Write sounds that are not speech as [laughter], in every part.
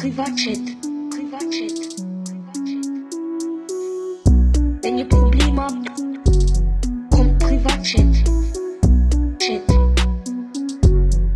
Privatchat. Privatchat. Wenn ihr Probleme habt, kommt Privatchat. Chat.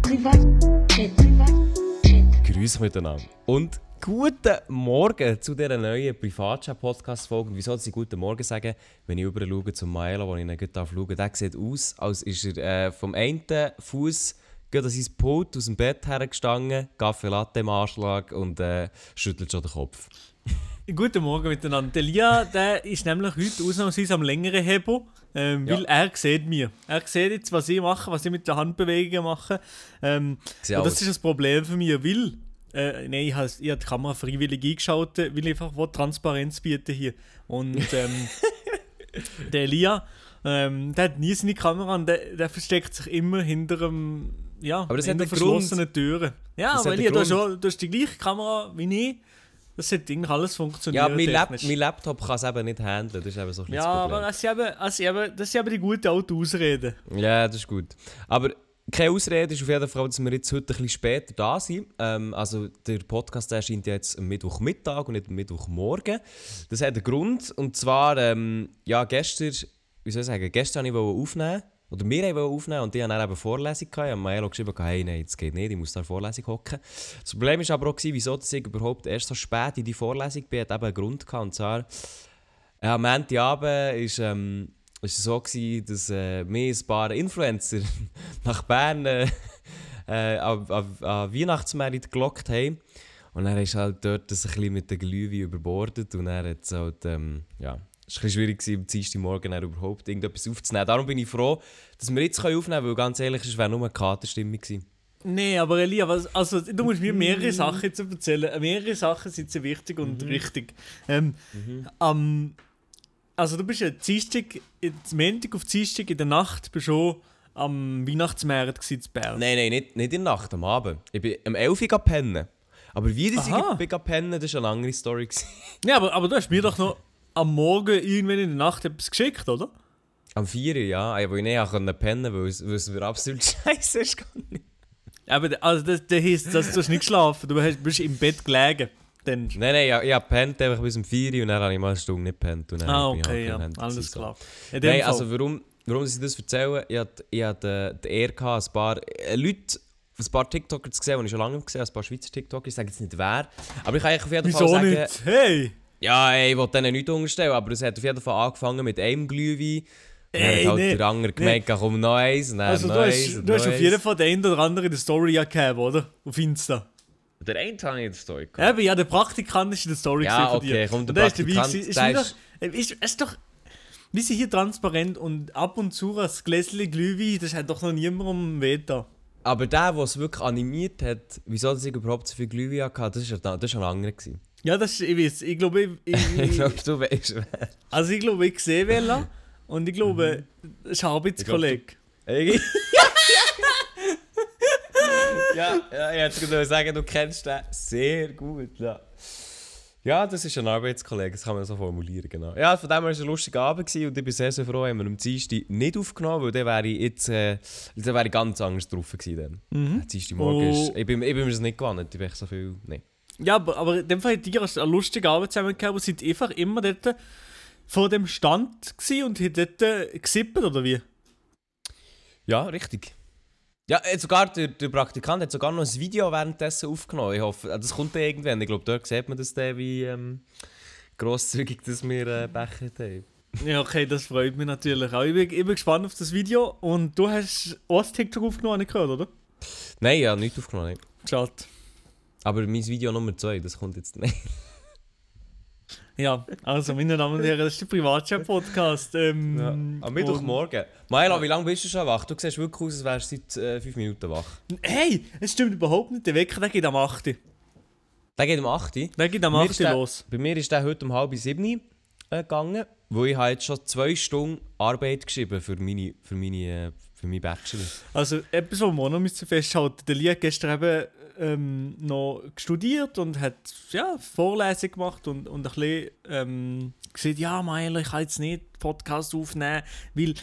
Privatchat. Privatchat. Grüß miteinander. Und guten Morgen zu dieser neuen Privatchat-Podcast-Folge. Wieso dass ich guten Morgen sagen? Wenn ich rüber schaue zum Maelo, wo ich ihn gleich schaue, der sieht aus, als ist er äh, vom einen Fuß an sein Pult aus dem Bett hergestanden, Kaffee Latte im Anschlag und äh, schüttelt schon den Kopf. [laughs] Guten Morgen miteinander. Der Lia der ist nämlich heute ausnahmsweise am längeren Hebel, ähm, Ja. weil er sieht mir. Er sieht jetzt, was ich mache, was ich mit den Handbewegungen mache. Ähm, und das ist das Problem für mich, weil äh, nein, ich habe habe die Kamera freiwillig eingeschaltet, weil ich einfach Transparenz bieten hier. Und ähm, [laughs] der Lia, ähm, der hat nie seine Kamera und der, der versteckt sich immer hinter einem, ja, Aber das hat einen Grund. verschlossenen Türen. Ja, Das einen Lia, du hast, Grund. auch, du hast die gleiche Kamera wie ich. Das hat eigentlich alles Ja, funktioniert. mein, Lap technisch. mein Laptop kann es eben nicht handeln, das ist eben so ein Ja, das aber Problem. das sind, eben, das, sind eben, das sind eben die guten alten Ausreden. Ja, das ist gut. Aber keine Ausrede ist auf jeden Fall, dass wir jetzt heute ein bisschen später da sind. Ähm, also der Podcast erscheint ja jetzt am Mittwochmittag und nicht am Mittwochmorgen. Das hat einen Grund. Und zwar, ähm, ja, gestern, wie soll ich sagen, gestern wollte ich aufnehmen. Oder wir wollten aufnehmen und die haben dann eben Vorlesung gehabt. Ich habe Maelo geschrieben, hey, nein, das geht nicht, ich muss da Vorlesung hocken. Das Problem war aber auch, gewesen, wieso dass ich überhaupt erst so spät in die Vorlesung bin, hat eben einen Grund gehabt. Und zwar, ja, am Montagabend ist, ähm, ist es so, gewesen, dass äh, wir ein paar Influencer [laughs] nach Bern äh, [laughs] äh, an, an, an Weihnachtsmärkte gelockt haben. Und dann ist halt dort das ein bisschen mit der Glühwein überbordet und dann hat es halt, ähm, ja, es war ein bisschen schwierig gewesen, am Dienstagmorgen dann überhaupt irgendetwas aufzunehmen. Darum bin ich froh, dass wir jetzt aufnehmen können, weil ganz ehrlich, es wäre nur eine Katerstimmung gewesen. Nee, aber Elia, was, also, du musst mir mehrere Sachen jetzt erzählen. Mehrere Sachen sind sehr wichtig und richtig. Ähm, am- also du bist ja Dienstag, jetzt Montag auf Dienstag in der Nacht bist schon am Weihnachtsmarkt in Bern. Nein, nein, nicht, nicht in der Nacht, am Abend. Ich bin um 11 Uhr gegangen pennen. Aber wie ich Aha. bin gegangen pennen, das war eine andere Story. gewesen. Ja, aber, aber du hast mir doch noch am Morgen irgendwann in der Nacht etwas geschickt, oder? Am 4 Uhr, ja. Ich wollte nicht pennen pennen, weil es, weil es mir absolut [laughs] scheiße ist. Aber also das, das heisst, dass du hast nicht geschlafen, du hast, bist im Bett gelegen. Dann. Nein, nein, ich, ich habe gepennt einfach bis um 4 Uhr und dann habe ich mal eine Stunde nicht. Und dann Ah, bin ich okay, halt ja, alles so. klar. Dem Nein, also warum, warum ich das erzähle, ich hatte, ich hatte die Ehre, ein paar äh, Leute, ein paar TikToker zu sehen, die ich schon lange gesehen habe, ein paar Schweizer TikToker, ich sage jetzt nicht wer, aber ich kann eigentlich auf jeden Fall Wieso sagen, nicht? Hey! Ja, ey, ich will denen nichts unterstellen, aber es hat auf jeden Fall angefangen mit einem Glühwein, dann Ey, hat halt nee, der andere gemerkt, komm, noch eins, dann Also noch du eins, hast, und du hast auf jeden eins. Fall den einen oder anderen in der Story ja gegeben, oder? Auf Insta. Der eine habe ich in der Story gehabt. Eben, ja, der Praktikant ist in der Story Ja, von okay, dir. komm, der Und der ist dabei Praktikant, gewesen. Ist ist- doch, ist, ist doch... Wir sind hier transparent und ab und zu ein Gläschen Glühwein, das hat doch noch niemandem weh da. Aber der, der es wirklich animiert hat, wieso ich überhaupt so viel Glühwein hatte, das war das war ein anderer. gewesen. Ja, das ist, ich weiß, ich glaube, ich, Ich [laughs] ich, glaube, du weißt wer. also ich glaube, ich sehe Wella und ich glaube, das ist ein Arbeitskollege. Irgendwie- [laughs] ja, ja, ich hätte gerade sagen, du kennst den sehr gut. Ja. ja, das ist ein Arbeitskollege, das kann man so formulieren, genau. Ja, von dem her war es ein lustiger Abend gewesen und ich bin sehr, sehr froh, haben wir am Dienstag nicht aufgenommen, weil dann wäre ich jetzt äh, dann wäre ich ganz anders drauf gewesen. Dann. Mhm. Dienstagmorgen ist, Oh. ich, bin, ich bin mir das nicht gewohnt, ich bin so viel... Nee. Ja, aber, aber in dem Fall hat ihr einen lustigen Abend zusammen gehabt, wo seid einfach immer dort vor dem Stand und hat dort äh, gesippt, oder wie? Ja, richtig. Ja, sogar der, der Praktikant hat sogar noch ein Video währenddessen aufgenommen. Ich hoffe, das kommt dann irgendwann. Ich glaube, dort sieht man das dann, wie ähm, grosszügig dass wir äh, Becher haben. Ja, okay, das freut mich natürlich auch. Ich bin, ich bin gespannt auf das Video und du hast auch das TikTok aufgenommen, nicht gehört, oder? Nein, ja, nichts aufgenommen. Nicht. Schade. Aber mein Video Nummer 2, das kommt jetzt nicht. [laughs] Ja, also meine Damen und Herren, das ist der Privatchat-Podcast. Ähm, Am Mittwochmorgen. Maela, wie lange bist du schon wach? Du siehst wirklich aus, als wärst du seit 5 Minuten wach. Hey, es stimmt überhaupt nicht. Der Wecker der geht am 8. Uhr. Der geht um 8 Uhr. Der geht am Bei mir 8 ist Uhr der- los. Bei mir ist der heute um halb sieben Uhr, äh, gegangen, wo ich habe jetzt schon zwei Stunden Arbeit geschrieben für meine, für meine, äh, für meinen Bachelor. Also etwas, was auch noch müssen festhalten Der Lia gestern eben ähm, noch studiert und hat ja, Vorlesung gemacht und, und ein bisschen ähm, gesagt, ja, Meiler, ich kann jetzt nicht Podcast aufnehmen, weil.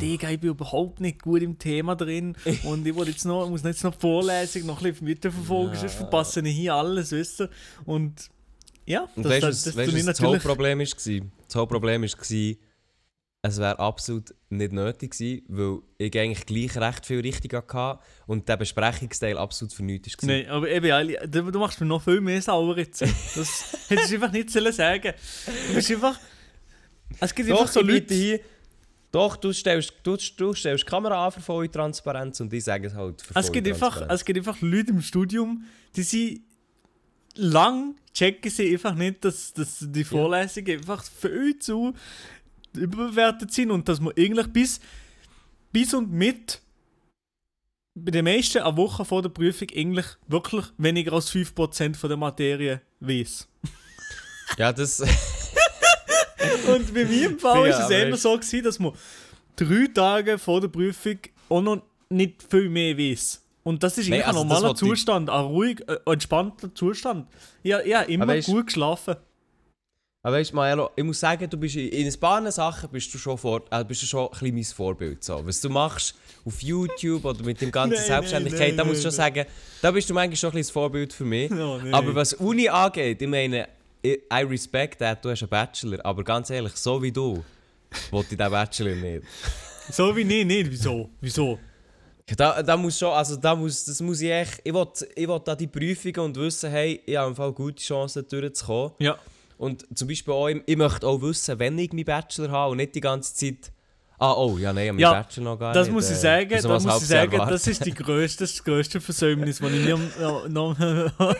Digga, ich bin überhaupt nicht gut im Thema drin [laughs] und ich jetzt noch, muss jetzt noch die Vorlesung noch ein bisschen mitverfolgen, sonst verpasse ich hier alles, weißt du? Und ja, Und das, weißt du, das, das, weißt was das natürlich... Hauptproblem war? Das Hauptproblem war, es wäre absolut nicht nötig gewesen, weil ich eigentlich gleich recht viel richtig hatte und der Besprechungsteil absolut für nichts war. Nein, aber eben, du, du machst mir noch viel mehr sauer jetzt. Das [laughs] hättest du einfach nicht sollen sagen Du bist einfach... Es gibt Doch, einfach so Leute... Hier. Doch, du stellst, du, du stellst die Kamera an für volle Transparenz und die sagen es halt für Es gibt, einfach, es gibt einfach Leute im Studium, die sie lang checken sie einfach nicht, dass, dass die Vorlesungen einfach viel zu überbewertet sind und dass man eigentlich bis, bis und mit bei den meisten eine Woche vor der Prüfung eigentlich wirklich weniger als 5% von der Materie weiß. Ja, das... [laughs] Und bei mir im Fall Ja, ist es weißt- so gewesen, dass man drei Tage vor der Prüfung auch noch nicht viel mehr weiß. Und das ist Nein, eigentlich ein also das normaler Zustand, ein ruhig, äh, entspannter Zustand. Ja, ja, immer weisst- gut geschlafen. Aber weißt du, Maelo, ich muss sagen, du bist in, in ein paar Sachen bist du schon, vor, äh, bist du schon ein bisschen mein Vorbild. So. Was du machst auf YouTube oder mit dem ganzen [laughs] Nein, Selbstständigkeit, nein, da muss ich nein, schon sagen, da bist du manchmal schon ein bisschen das Vorbild für mich. Nein. aber was Uni angeht, ich meine, I, respect that, du hast einen Bachelor, aber ganz ehrlich, so wie du, wollte ich diesen Bachelor nicht. [laughs] So wie nie, nicht. Wieso? Wieso? Da, da muss schon, also da muss, das muss ich echt, ich will, ich will da die Prüfungen und wissen, hey, ich habe im Fall gute Chancen durchzukommen. Ja. Und zum Beispiel auch, ich möchte auch wissen, wenn ich meinen Bachelor habe und nicht die ganze Zeit. Ah, oh, ja, nein, ich habe Ja, meinen Bachelor noch gar Das nicht. muss ich äh, sagen, das muss ich sagen, das ist die grösste, das grösste Versäumnis, das ich mir am, noch, [laughs]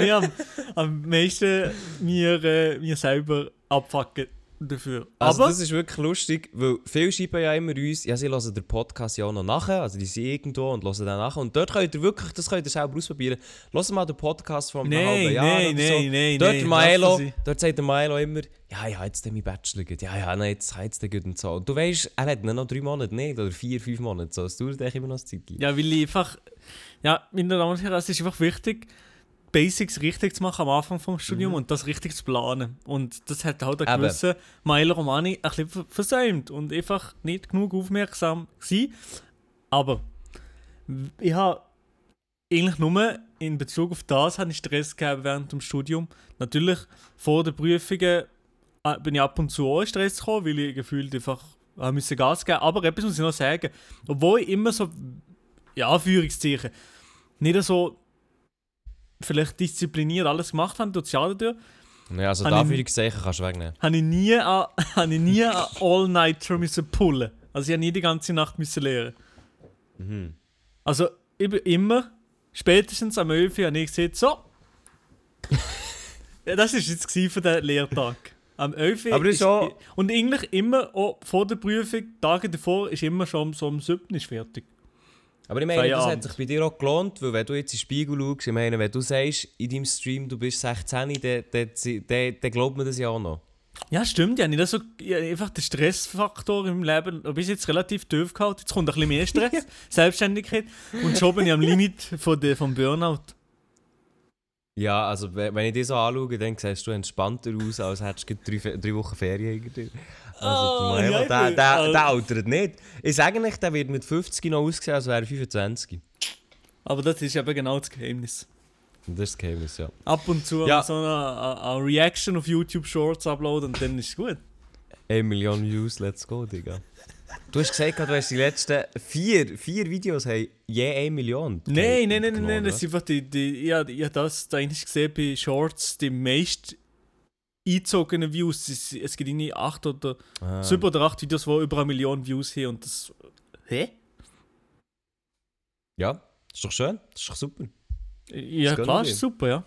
ich am, am meisten mir, äh, mir selber abfacke dafür. Also Aber das ist wirklich lustig, weil viele schreiben ja immer uns, ja, sie hören den Podcast ja auch noch nachher, also die sind irgendwo und hören den nachher. Und dort könnt ihr wirklich, das könnt ihr selber ausprobieren, hört mal den Podcast von einem Nein, halben Jahr nein, oder so. nein, nein, Dort, nein, Sie. dort sagt der Maelo immer, ja, ja, jetzt mein Bachelor geht, ja, ja, nein, jetzt der gut und so. Und du weißt, er hat noch drei Monate nicht, oder vier, fünf Monate, so, es dauert echt immer noch Zeitchen. Ja, weil ich einfach. Ja, meine Damen und Herren, es ist einfach wichtig, Basics richtig zu machen am Anfang vom Studium und das richtig zu planen. Und das hat halt ein gewisser Meiler Romani ein bisschen ver- versäumt und einfach nicht genug aufmerksam gewesen. Aber ich habe eigentlich nur in Bezug auf das habe ich Stress gehabt während dem Studium. Natürlich vor den Prüfungen äh, bin ich ab und zu auch in Stress gekommen, weil ich gefühlt einfach müssen Gas geben. Aber etwas muss ich noch sagen. Obwohl ich immer so, ja, Anführungszeichen, nicht so vielleicht diszipliniert alles gemacht habe, tut es schade durch, Ja, also Habe da ich- für Zeichen kannst du wegnehmen. habe ich nie an, [laughs] habe ich nie an All-Nighter müssen pullen. Also ich habe nie die ganze Nacht müssen lernen. Mhm. Also ich bin immer, spätestens am 11 Uhr habe ich gesehen, so. [laughs] ja, das war jetzt für den Lehrtag. Am 11 Uhr Aber ist auch- Und eigentlich immer, auch vor der Prüfung, Tage davor, ist immer schon so um 7 Uhr ist fertig. Aber ich meine, das Feierabend. hat sich bei dir auch gelohnt, weil wenn du jetzt in den Spiegel schaust, ich meine, wenn du sagst, in deinem Stream, du bist 16, dann, dann, dann, dann glaubt man das ja auch noch. Ja, stimmt. Ja, nicht so, ja, einfach der Stressfaktor im Leben bis jetzt relativ tief gehalten. Jetzt kommt ein bisschen mehr Stress, [laughs] Selbstständigkeit. Und schon bin ich am Limit von der, vom Burnout. Ja, also we- wenn ich dich so anschaue, dann siehst du entspannter aus, als hättest du drei, drei Wochen Ferien dir. Also Ah, der, ja, Maelo, ich der, der, also- der altert nicht. Ich sage nicht, der wird mit 50 noch aussehen, als wäre er 25. Aber das ist eben genau das Geheimnis. Das ist das Geheimnis, ja. Ab und zu Ja. so eine, eine, eine Reaction auf YouTube Shorts uploaden und dann ist es gut. 1 Million Views, let's go, Digga. Du hast gesagt, du hast die letzten vier, vier Videos haben je 1 Million. Nein, nein, nein, nein, das oder? ist einfach die, die ich, ich habe das da eigentlich gesehen bei Shorts, die meist eingezogenen Views. Es, es gibt irgendwie acht oder Ah. sieben oder acht Videos, die über eine Million Views haben und das. Hä? Ja, ist doch schön, das ist doch super. Ja, Das klar, ist super, ja.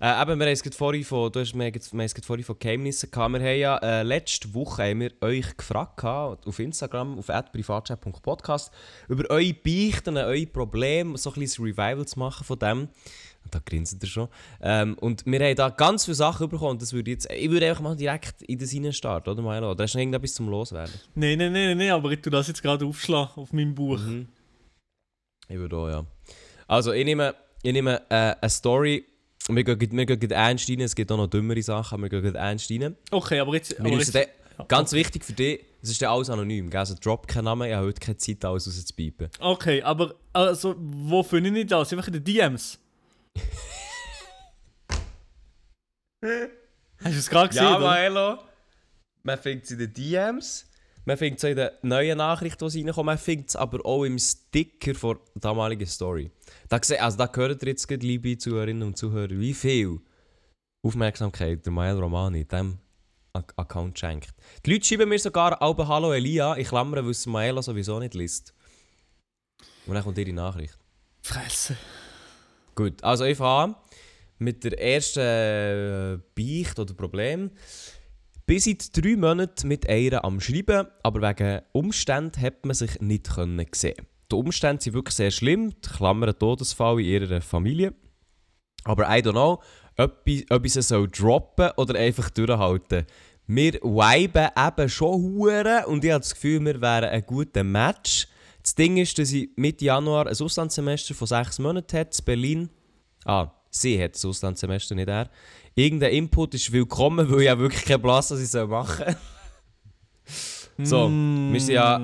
Äh, eben, wir haben es vorhin von, du hast, wir haben es vorhin von Geheimnissen gehabt. Wir haben ja äh, letzte Woche haben wir euch gefragt gehabt, auf Instagram, auf privatchat.podcast, über eure Beichten, eure Probleme, so ein bisschen Revival zu machen von dem. Da grinset ihr schon. Ähm, und wir haben da ganz viele Sachen bekommen. Das würde jetzt, ich würde einfach mal direkt in das rein starten, oder Milo? Oder hast du noch irgendetwas zum Loswerden? Nein, nein, nein, nein, aber ich tue das jetzt gerade aufschlagen auf meinem Buch. Mhm. Ich würde auch, ja. Also, ich nehme, ich nehme äh, eine Story. Wir gehen, wir gehen ernst rein. Es gibt auch noch dümmere Sachen, wir gehen ernst rein. Okay, aber jetzt. Aber jetzt dann, ganz wichtig für dich, es ist dann alles anonym. Gell? Also, drop keinen Namen, ich habe heute keine Zeit, alles rauszupiepen. okay, aber also, wo finde ich das? Einfach in den DMs. Hast du es gerade gesehen? Ja? Maelo. Man findet es in den DMs, man findet es in den neuen Nachrichten, die reinkommen, man findet es aber auch im Sticker der damaligen Story. Da, also da hört ihr jetzt, gerade, liebe Zuhörerinnen und Zuhörer, wie viel Aufmerksamkeit der Mael Romani diesem Ak- Account schenkt. Die Leute schreiben mir sogar «Albe Hallo Elia», in Klammern, weil es Maelo sowieso nicht liest. Und dann kommt ihre Nachricht. Fresse. Gut, also ich fange an mit der ersten äh, Beicht oder Problem. Bis seit drei Monaten mit einer am Schreiben, aber wegen Umständen hat man sich nicht können sehen. Die Umstände sind wirklich sehr schlimm, die Klammer Todesfall in ihrer Familie. Aber I don't know, ob ich, ob ich sie soll droppen oder einfach durchhalten. Wir viben eben schon hure und ich habe das Gefühl, wir wären ein guter Match. Das Ding ist, dass ich Mitte Januar ein Auslandssemester von sechs Monaten hatte in Berlin. Ah, sie hat das Auslandssemester, nicht er. Irgendein Input ist willkommen, weil ich habe wirklich keinen Platz, was ich soll machen [laughs] So, wir sind ja...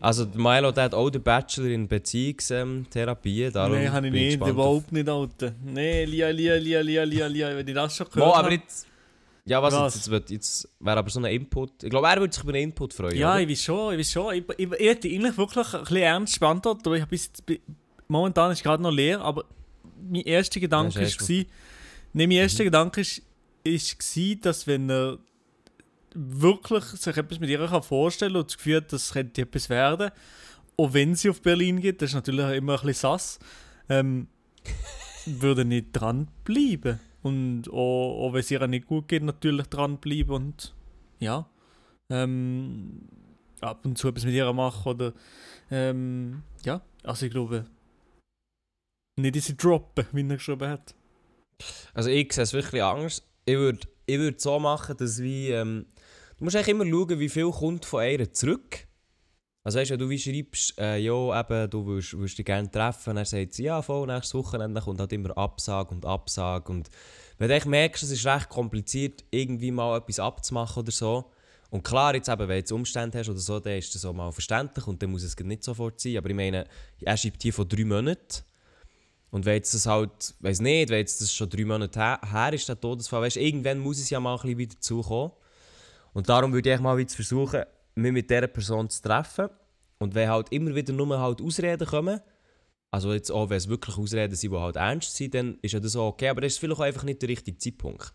Also der Milo der hat auch den Bachelor in Beziehungstherapie. darum Nein, habe ich nicht, überhaupt nicht, Alter. Nein, Lia, Lia, Lia, Lia, Lia, Lia, wenn ich das schon gehört habe. jetzt... Ja, was, Was? Jetzt, jetzt, jetzt wäre aber so ein Input... Ich glaube, er würde sich über einen Input freuen, Ja, oder? ich weiß schon, ich weiß schon. Ich, ich, ich hätte eigentlich wirklich ein bisschen ernst beantwortet, aber ich habe bis jetzt, momentan ist gerade noch leer, aber mein erster Gedanke Ja, war, ist erst nee, mein erster Gedanke ist, ist gsi, dass wenn er wirklich sich etwas mit ihr kann vorstellen und das Gefühl hat, das könnte etwas werden, auch wenn sie auf Berlin geht, das ist natürlich immer ein bisschen sass, ähm, [laughs] würde nicht dranbleiben. Und auch, auch wenn es ihr nicht gut geht, natürlich dranbleiben und ja, ähm, ab und zu etwas mit ihr machen oder ähm, ja, also ich glaube nicht diese droppen, wie er geschrieben hat. Also ich sehe es wirklich anders. Ich würde ich würd so machen, dass wie... Ähm, du musst eigentlich immer schauen, wie viel kommt von ihr zurück. Also weißt du, wenn du wie schreibst, äh, ja, eben, du willst dich gerne treffen, dann sagt sie, ja, voll, nächstes Wochenende kommt halt immer Absage und Absage. Und wenn du merkst, es ist recht kompliziert, irgendwie mal etwas abzumachen oder so. Und klar, jetzt eben, wenn du Umstände hast oder so, dann ist das auch mal verständlich und dann muss es nicht sofort sein. Aber ich meine, er schreibt hier von drei Monaten. Und wenn jetzt das halt, weiß nicht, wenn jetzt das schon drei Monate her, her ist, der Todesfall, weißt, irgendwann muss es ja mal ein bisschen wieder dazukommen. Und darum würde ich mal wieder versuchen, mich mit dieser Person zu treffen. Und wenn halt immer wieder nur halt Ausreden kommen, also jetzt auch, wenn es wirklich Ausreden sind, die halt ernst sind, dann ist ja das auch okay, aber das ist vielleicht auch einfach nicht der richtige Zeitpunkt.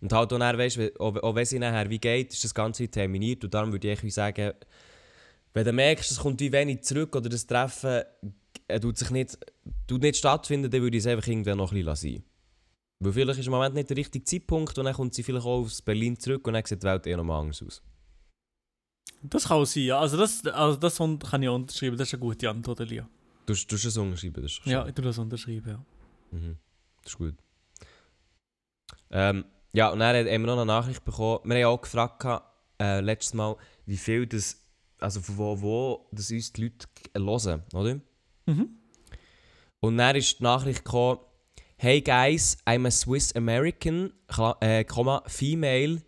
Und halt auch, dann, weißt, auch, auch wenn sie nachher wie geht, ist das Ganze terminiert und darum würde ich sagen, wenn du merkst, es kommt wie wenig zurück oder das Treffen äh, tut sich nicht, tut nicht stattfinden, dann würde ich es einfach irgendwann noch ein bisschen lassen. Weil vielleicht ist im Moment nicht der richtige Zeitpunkt und dann kommt sie vielleicht auch aus Berlin zurück und dann sieht die Welt eh nochmal anders aus. Das kann sein, ja. Also das, also das kann ich unterschreiben, das ist eine gute Antwort, Elia. Du, hast es unterschreiben, das ist Ja, ich tue das unterschreiben, ja. Mhm. Das ist gut. Ähm, ja, und dann haben wir noch eine Nachricht bekommen. Wir haben auch gefragt, äh, letztes Mal, wie viel das, also von wo, wo das uns die Leute hören, oder? Mhm. Und dann ist die Nachricht gekommen, Hey guys, I'm a Swiss American, äh, female,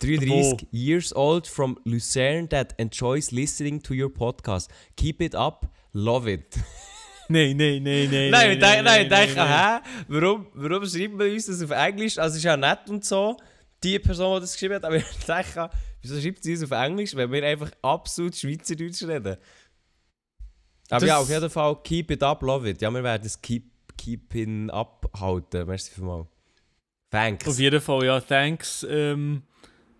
33 years old from Lucerne that enjoys listening to your podcast. Keep it up, love it. [laughs] Nein, nein, nein, nein. Nein, ich denke, nein, nein. hä? Warum, warum schreibt man uns das auf Englisch? Also, es ist ja nett und so, die Person, die das geschrieben hat, aber [laughs] ich denke, wieso schreibt sie uns auf Englisch, wenn wir einfach absolut Schweizerdeutsch reden? Aber Das- ja, auf jeden Fall, keep it up, love it. Ja, wir werden es keep, keep in up halten. Merci vielmals. Thanks. Auf jeden Fall, ja. Thanks, ähm,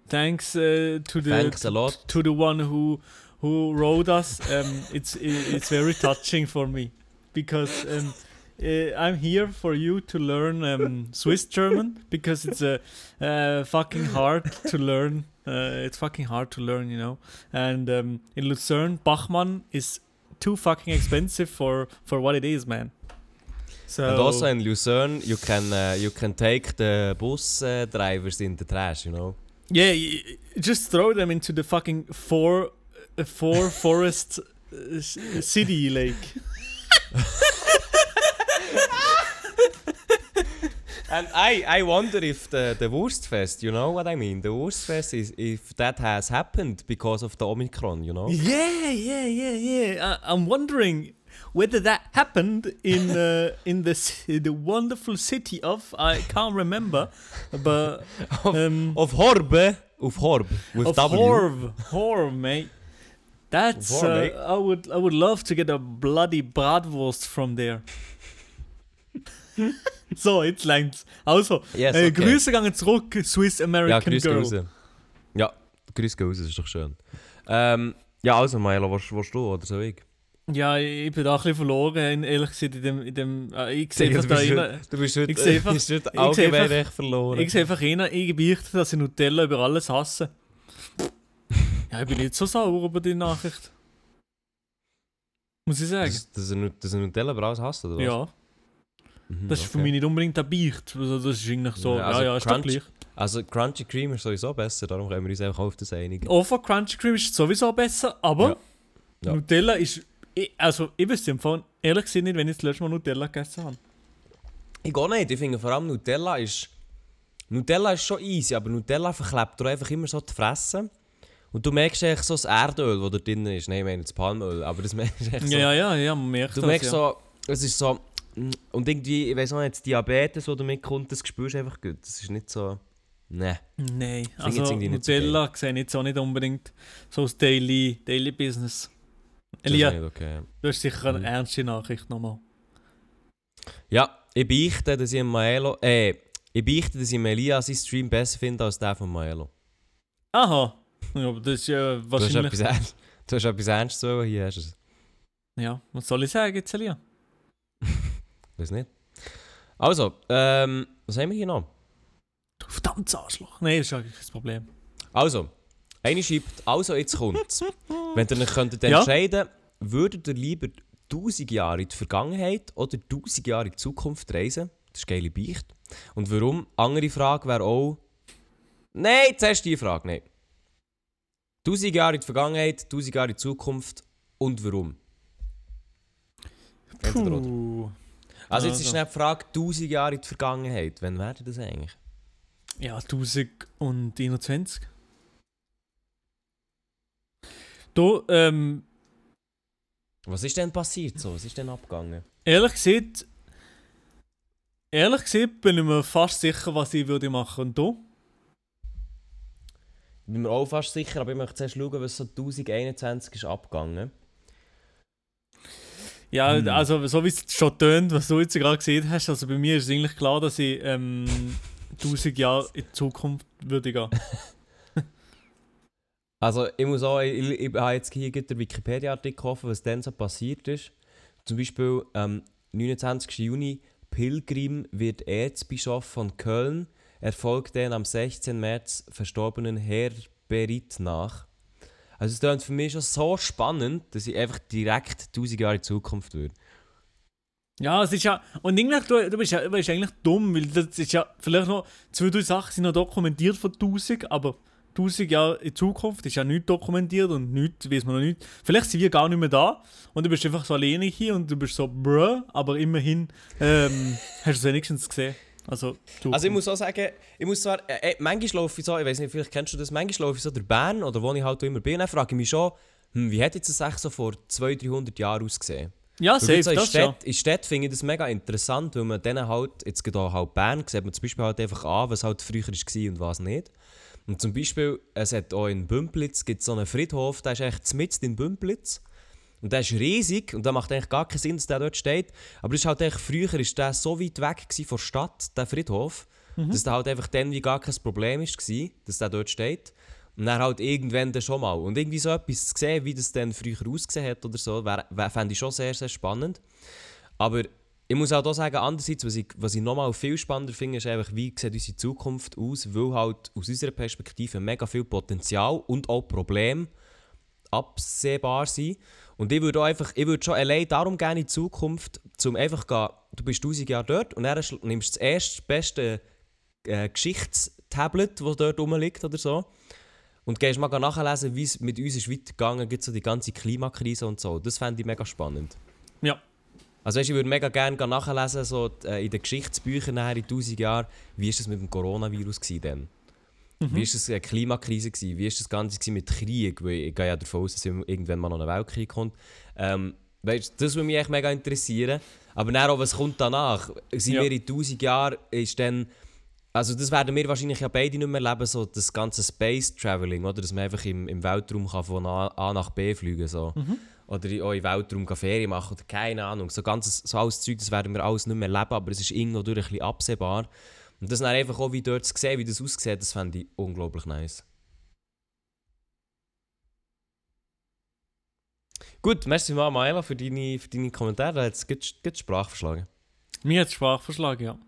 thanks äh, to the Thanks a lot. to the one who who wrote us. Um, it's it's very touching for me because um, uh, I'm here for you to learn um, Swiss German because it's a uh, fucking hard to learn. Uh, it's fucking hard to learn, you know. And um, in Lucerne, Bachmann is too fucking expensive for for what it is, man. So and also in Lucerne, you can uh, you can take the bus uh, drivers in the trash, you know. Yeah, just throw them into the fucking four uh, four [laughs] forest uh, city lake. [laughs] and I, I wonder if the, the Wurstfest, you know what I mean? The Wurstfest is if that has happened because of the Omicron, you know? Yeah, yeah, yeah, yeah. I, I'm wondering whether that happened in uh, [laughs] in the the wonderful city of I can't remember, but [laughs] um, Of Horbe, of Horb, with of W. Horv, Horv, mate. That's uh, mate. I would I would love to get a bloody bratwurst from there. [laughs] so, jetzt längt's. Also, Yes, äh, okay. Grüße gehen zurück, Swiss Ja, American grüß Girl. raus. Ja, grüß raus, das ist doch schön. Ähm, ja, also Milo, was willst du oder so ich? Ja, ich bin da ein bisschen verloren, ehrlich gesagt, in dem, in dem äh, ich sehe einfach da heute, du bist heute, ich sehe [laughs] einfach- bist heute allgemein verloren. ich sehe einfach rein, ich beichte, dass ich Nutella über alles hasse. Ja, ich bin nicht so sauer über die Nachricht. Muss ich sagen. dass, dass, er, dass er Nutella über alles hasst, oder was? ja, Mhm, das ist für okay. mich nicht unbedingt ein Beicht. Also das ist eigentlich so, Ja, ja, also ja, ist doch Crunch- gleich. Also Crunchy Cream ist sowieso besser, darum können wir uns einfach auf das einigen. Offer Crunchy Cream ist sowieso besser, aber Ja. Ja. Nutella ist, ich, also ich wüsste im Fall ehrlich gesagt nicht, wenn ich das letzte Mal Nutella gegessen habe. Ich gehe nicht, ich finde vor allem Nutella ist... Nutella ist schon easy, aber Nutella verklebt dir einfach immer so die Fresse. Und du merkst eigentlich so das Erdöl, das da drin ist. Nein, ich meine das Palmöl, aber das [laughs] merkst du echt so. Ja, ja, ja, man merkt Du das, merkst ja. so, es ist so... mm, Und irgendwie, ich weiß auch nicht, Diabetes, das damit kommt, das spürst du einfach gut. Das ist nicht so... Ne. Nein, jetzt also nicht so Nutella sehe ich jetzt auch nicht unbedingt so das Daily, Daily Business. Elia, okay. du hast sicher eine Mhm. ernste Nachricht nochmal. Ja, ich beichte, dass ich im Maelo... Äh, ich beichte, dass ich im Elias seinen Stream besser finde als der von Maelo. Aha, ja, aber das ist ja Du hast wahrscheinlich... etwas, du hast etwas Ernstes zu hier hast du es. Ja, was soll ich sagen jetzt, Elia? [laughs] Weiß nicht. Also, ähm, was haben wir hier noch? Du verdammtes Arschloch. Nein, das ist eigentlich das Problem. Also, eine schreibt, also jetzt kommt's. [laughs] Wenn ihr euch könntet entscheiden, würdet ihr lieber 1000 Jahre in die Vergangenheit oder 1000 Jahre in die Zukunft reisen? Das ist geile Beicht. Und warum? Andere Frage wäre auch... Nein, zuerst die Frage, nein. 1000 Jahre in die Vergangenheit, 1000 Jahre in die Zukunft und warum? Puh. Also jetzt ist Also. schnell die Frage, 1000 Jahre in die Vergangenheit, wann wäre das eigentlich? Ja, 1021. Du, ähm, Was ist denn passiert so? Was ist denn abgegangen? ehrlich gesagt, ehrlich gesagt bin ich mir fast sicher, was ich würde machen. Und du? Ich bin mir auch fast sicher, aber ich möchte zuerst schauen, was so 1021 ist abgegangen. Ja, Hm. also so wie es schon tönt, was du jetzt gerade gesehen hast, also bei mir ist es eigentlich klar, dass ich ähm, 1000 Jahre in die Zukunft würde gehen. [laughs] Also ich muss auch, ich, ich, habe jetzt hier den Wikipedia-Artikel offen, was dann so passiert ist. Zum Beispiel am 29. Juni, Pilgrim wird Erzbischof von Köln, erfolgt den am 16. März verstorbenen Herberit nach. Also es klingt für mich schon so spannend, dass ich einfach direkt 1000 Jahre in Zukunft würde. Ja, es ist ja. Und eigentlich, du, du, bist ja, du bist eigentlich dumm, weil das ist ja vielleicht noch. Zwei, drei Sachen sind noch dokumentiert von 1000, aber 1000 Jahre in Zukunft ist ja nicht dokumentiert und nichts, weiß man noch nicht. Vielleicht sind wir gar nicht mehr da und du bist einfach so alleine hier und du bist so, bruh, aber immerhin ähm, [laughs] hast du es wenigstens gesehen. Also. Also ich muss auch sagen, ich muss zwar, äh, äh, manchmal laufe ich so, ich weiß nicht, vielleicht kennst du das, manchmal laufe ich so durch Bern oder wo ich halt immer bin, dann frage ich mich schon, hm, wie hat jetzt das eigentlich so vor 200, 300 Jahren ausgesehen? ja, safe, so in das schon. Städten, in Städten finde ich das mega interessant, weil man dann halt, jetzt geht halt Bern, sieht man zum Beispiel halt einfach an, was halt früher war und was nicht. Und zum Beispiel, es hat auch in Bümplitz gibt so einen Friedhof, der ist echt mitten in Bümplitz. Und der ist riesig und da macht eigentlich gar keinen Sinn, dass der dort steht. Aber das ist halt echt, früher ist der so weit weg von der Stadt, der Friedhof, dass der halt einfach dann wie gar kein Problem war, dass der dort steht. Und dann halt irgendwann dann schon mal. Und irgendwie so etwas zu sehen, wie das dann früher ausgesehen hat oder so, wär- wär- fände ich schon sehr, sehr spannend. Aber ich muss auch da sagen, andererseits, was ich, was ich nochmal viel spannender finde, ist einfach, wie sieht unsere Zukunft aus, weil halt aus unserer Perspektive mega viel Potenzial und auch Probleme absehbar sind. Und ich würde einfach, ich würde schon allein darum gerne in die Zukunft, zum einfach gehen, du bist 1000 Jahre dort und dann nimmst du das erste beste äh, Geschichtstablet, das dort rumliegt oder so. Und gehst mal nachlesen, wie es mit uns ist weitergegangen, gibt so die ganze Klimakrise und so. Das fände ich mega spannend. Ja. Also weißt, ich würde mega gerne nachlesen, so äh, in den Geschichtsbüchern nachher in 1000 Jahren, wie ist das mit dem Coronavirus denn? Mhm. Wie ist das eine Klimakrise gewesen? Wie ist das Ganze mit Krieg? Weil ich gehe ja davon aus, dass irgendwann mal noch ein Weltkrieg kommt. Ähm, weißt, das würde mich echt mega interessieren. Aber dann auch, was kommt danach? Sind Ja. wir in 1000 Jahren, ist dann... Also das werden wir wahrscheinlich ja beide nicht mehr leben, so das ganze Space Traveling, oder? Dass man einfach im, im Weltraum kann von A, A nach B fliegen so. Oder in- im Weltraum Ferien machen oder keine Ahnung. So, ganzes, so alles Zeug, das werden wir alles nicht mehr leben, aber es ist irgendwo durch ein bisschen absehbar. Und das dann einfach auch wie dort zu sehen, wie das aussieht, das fände ich unglaublich nice. Gut, merci mal, Maela, für deine, für deine Kommentare. Da hat es gut, Sprache verschlagen. Mir hat es Sprache verschlagen, ja.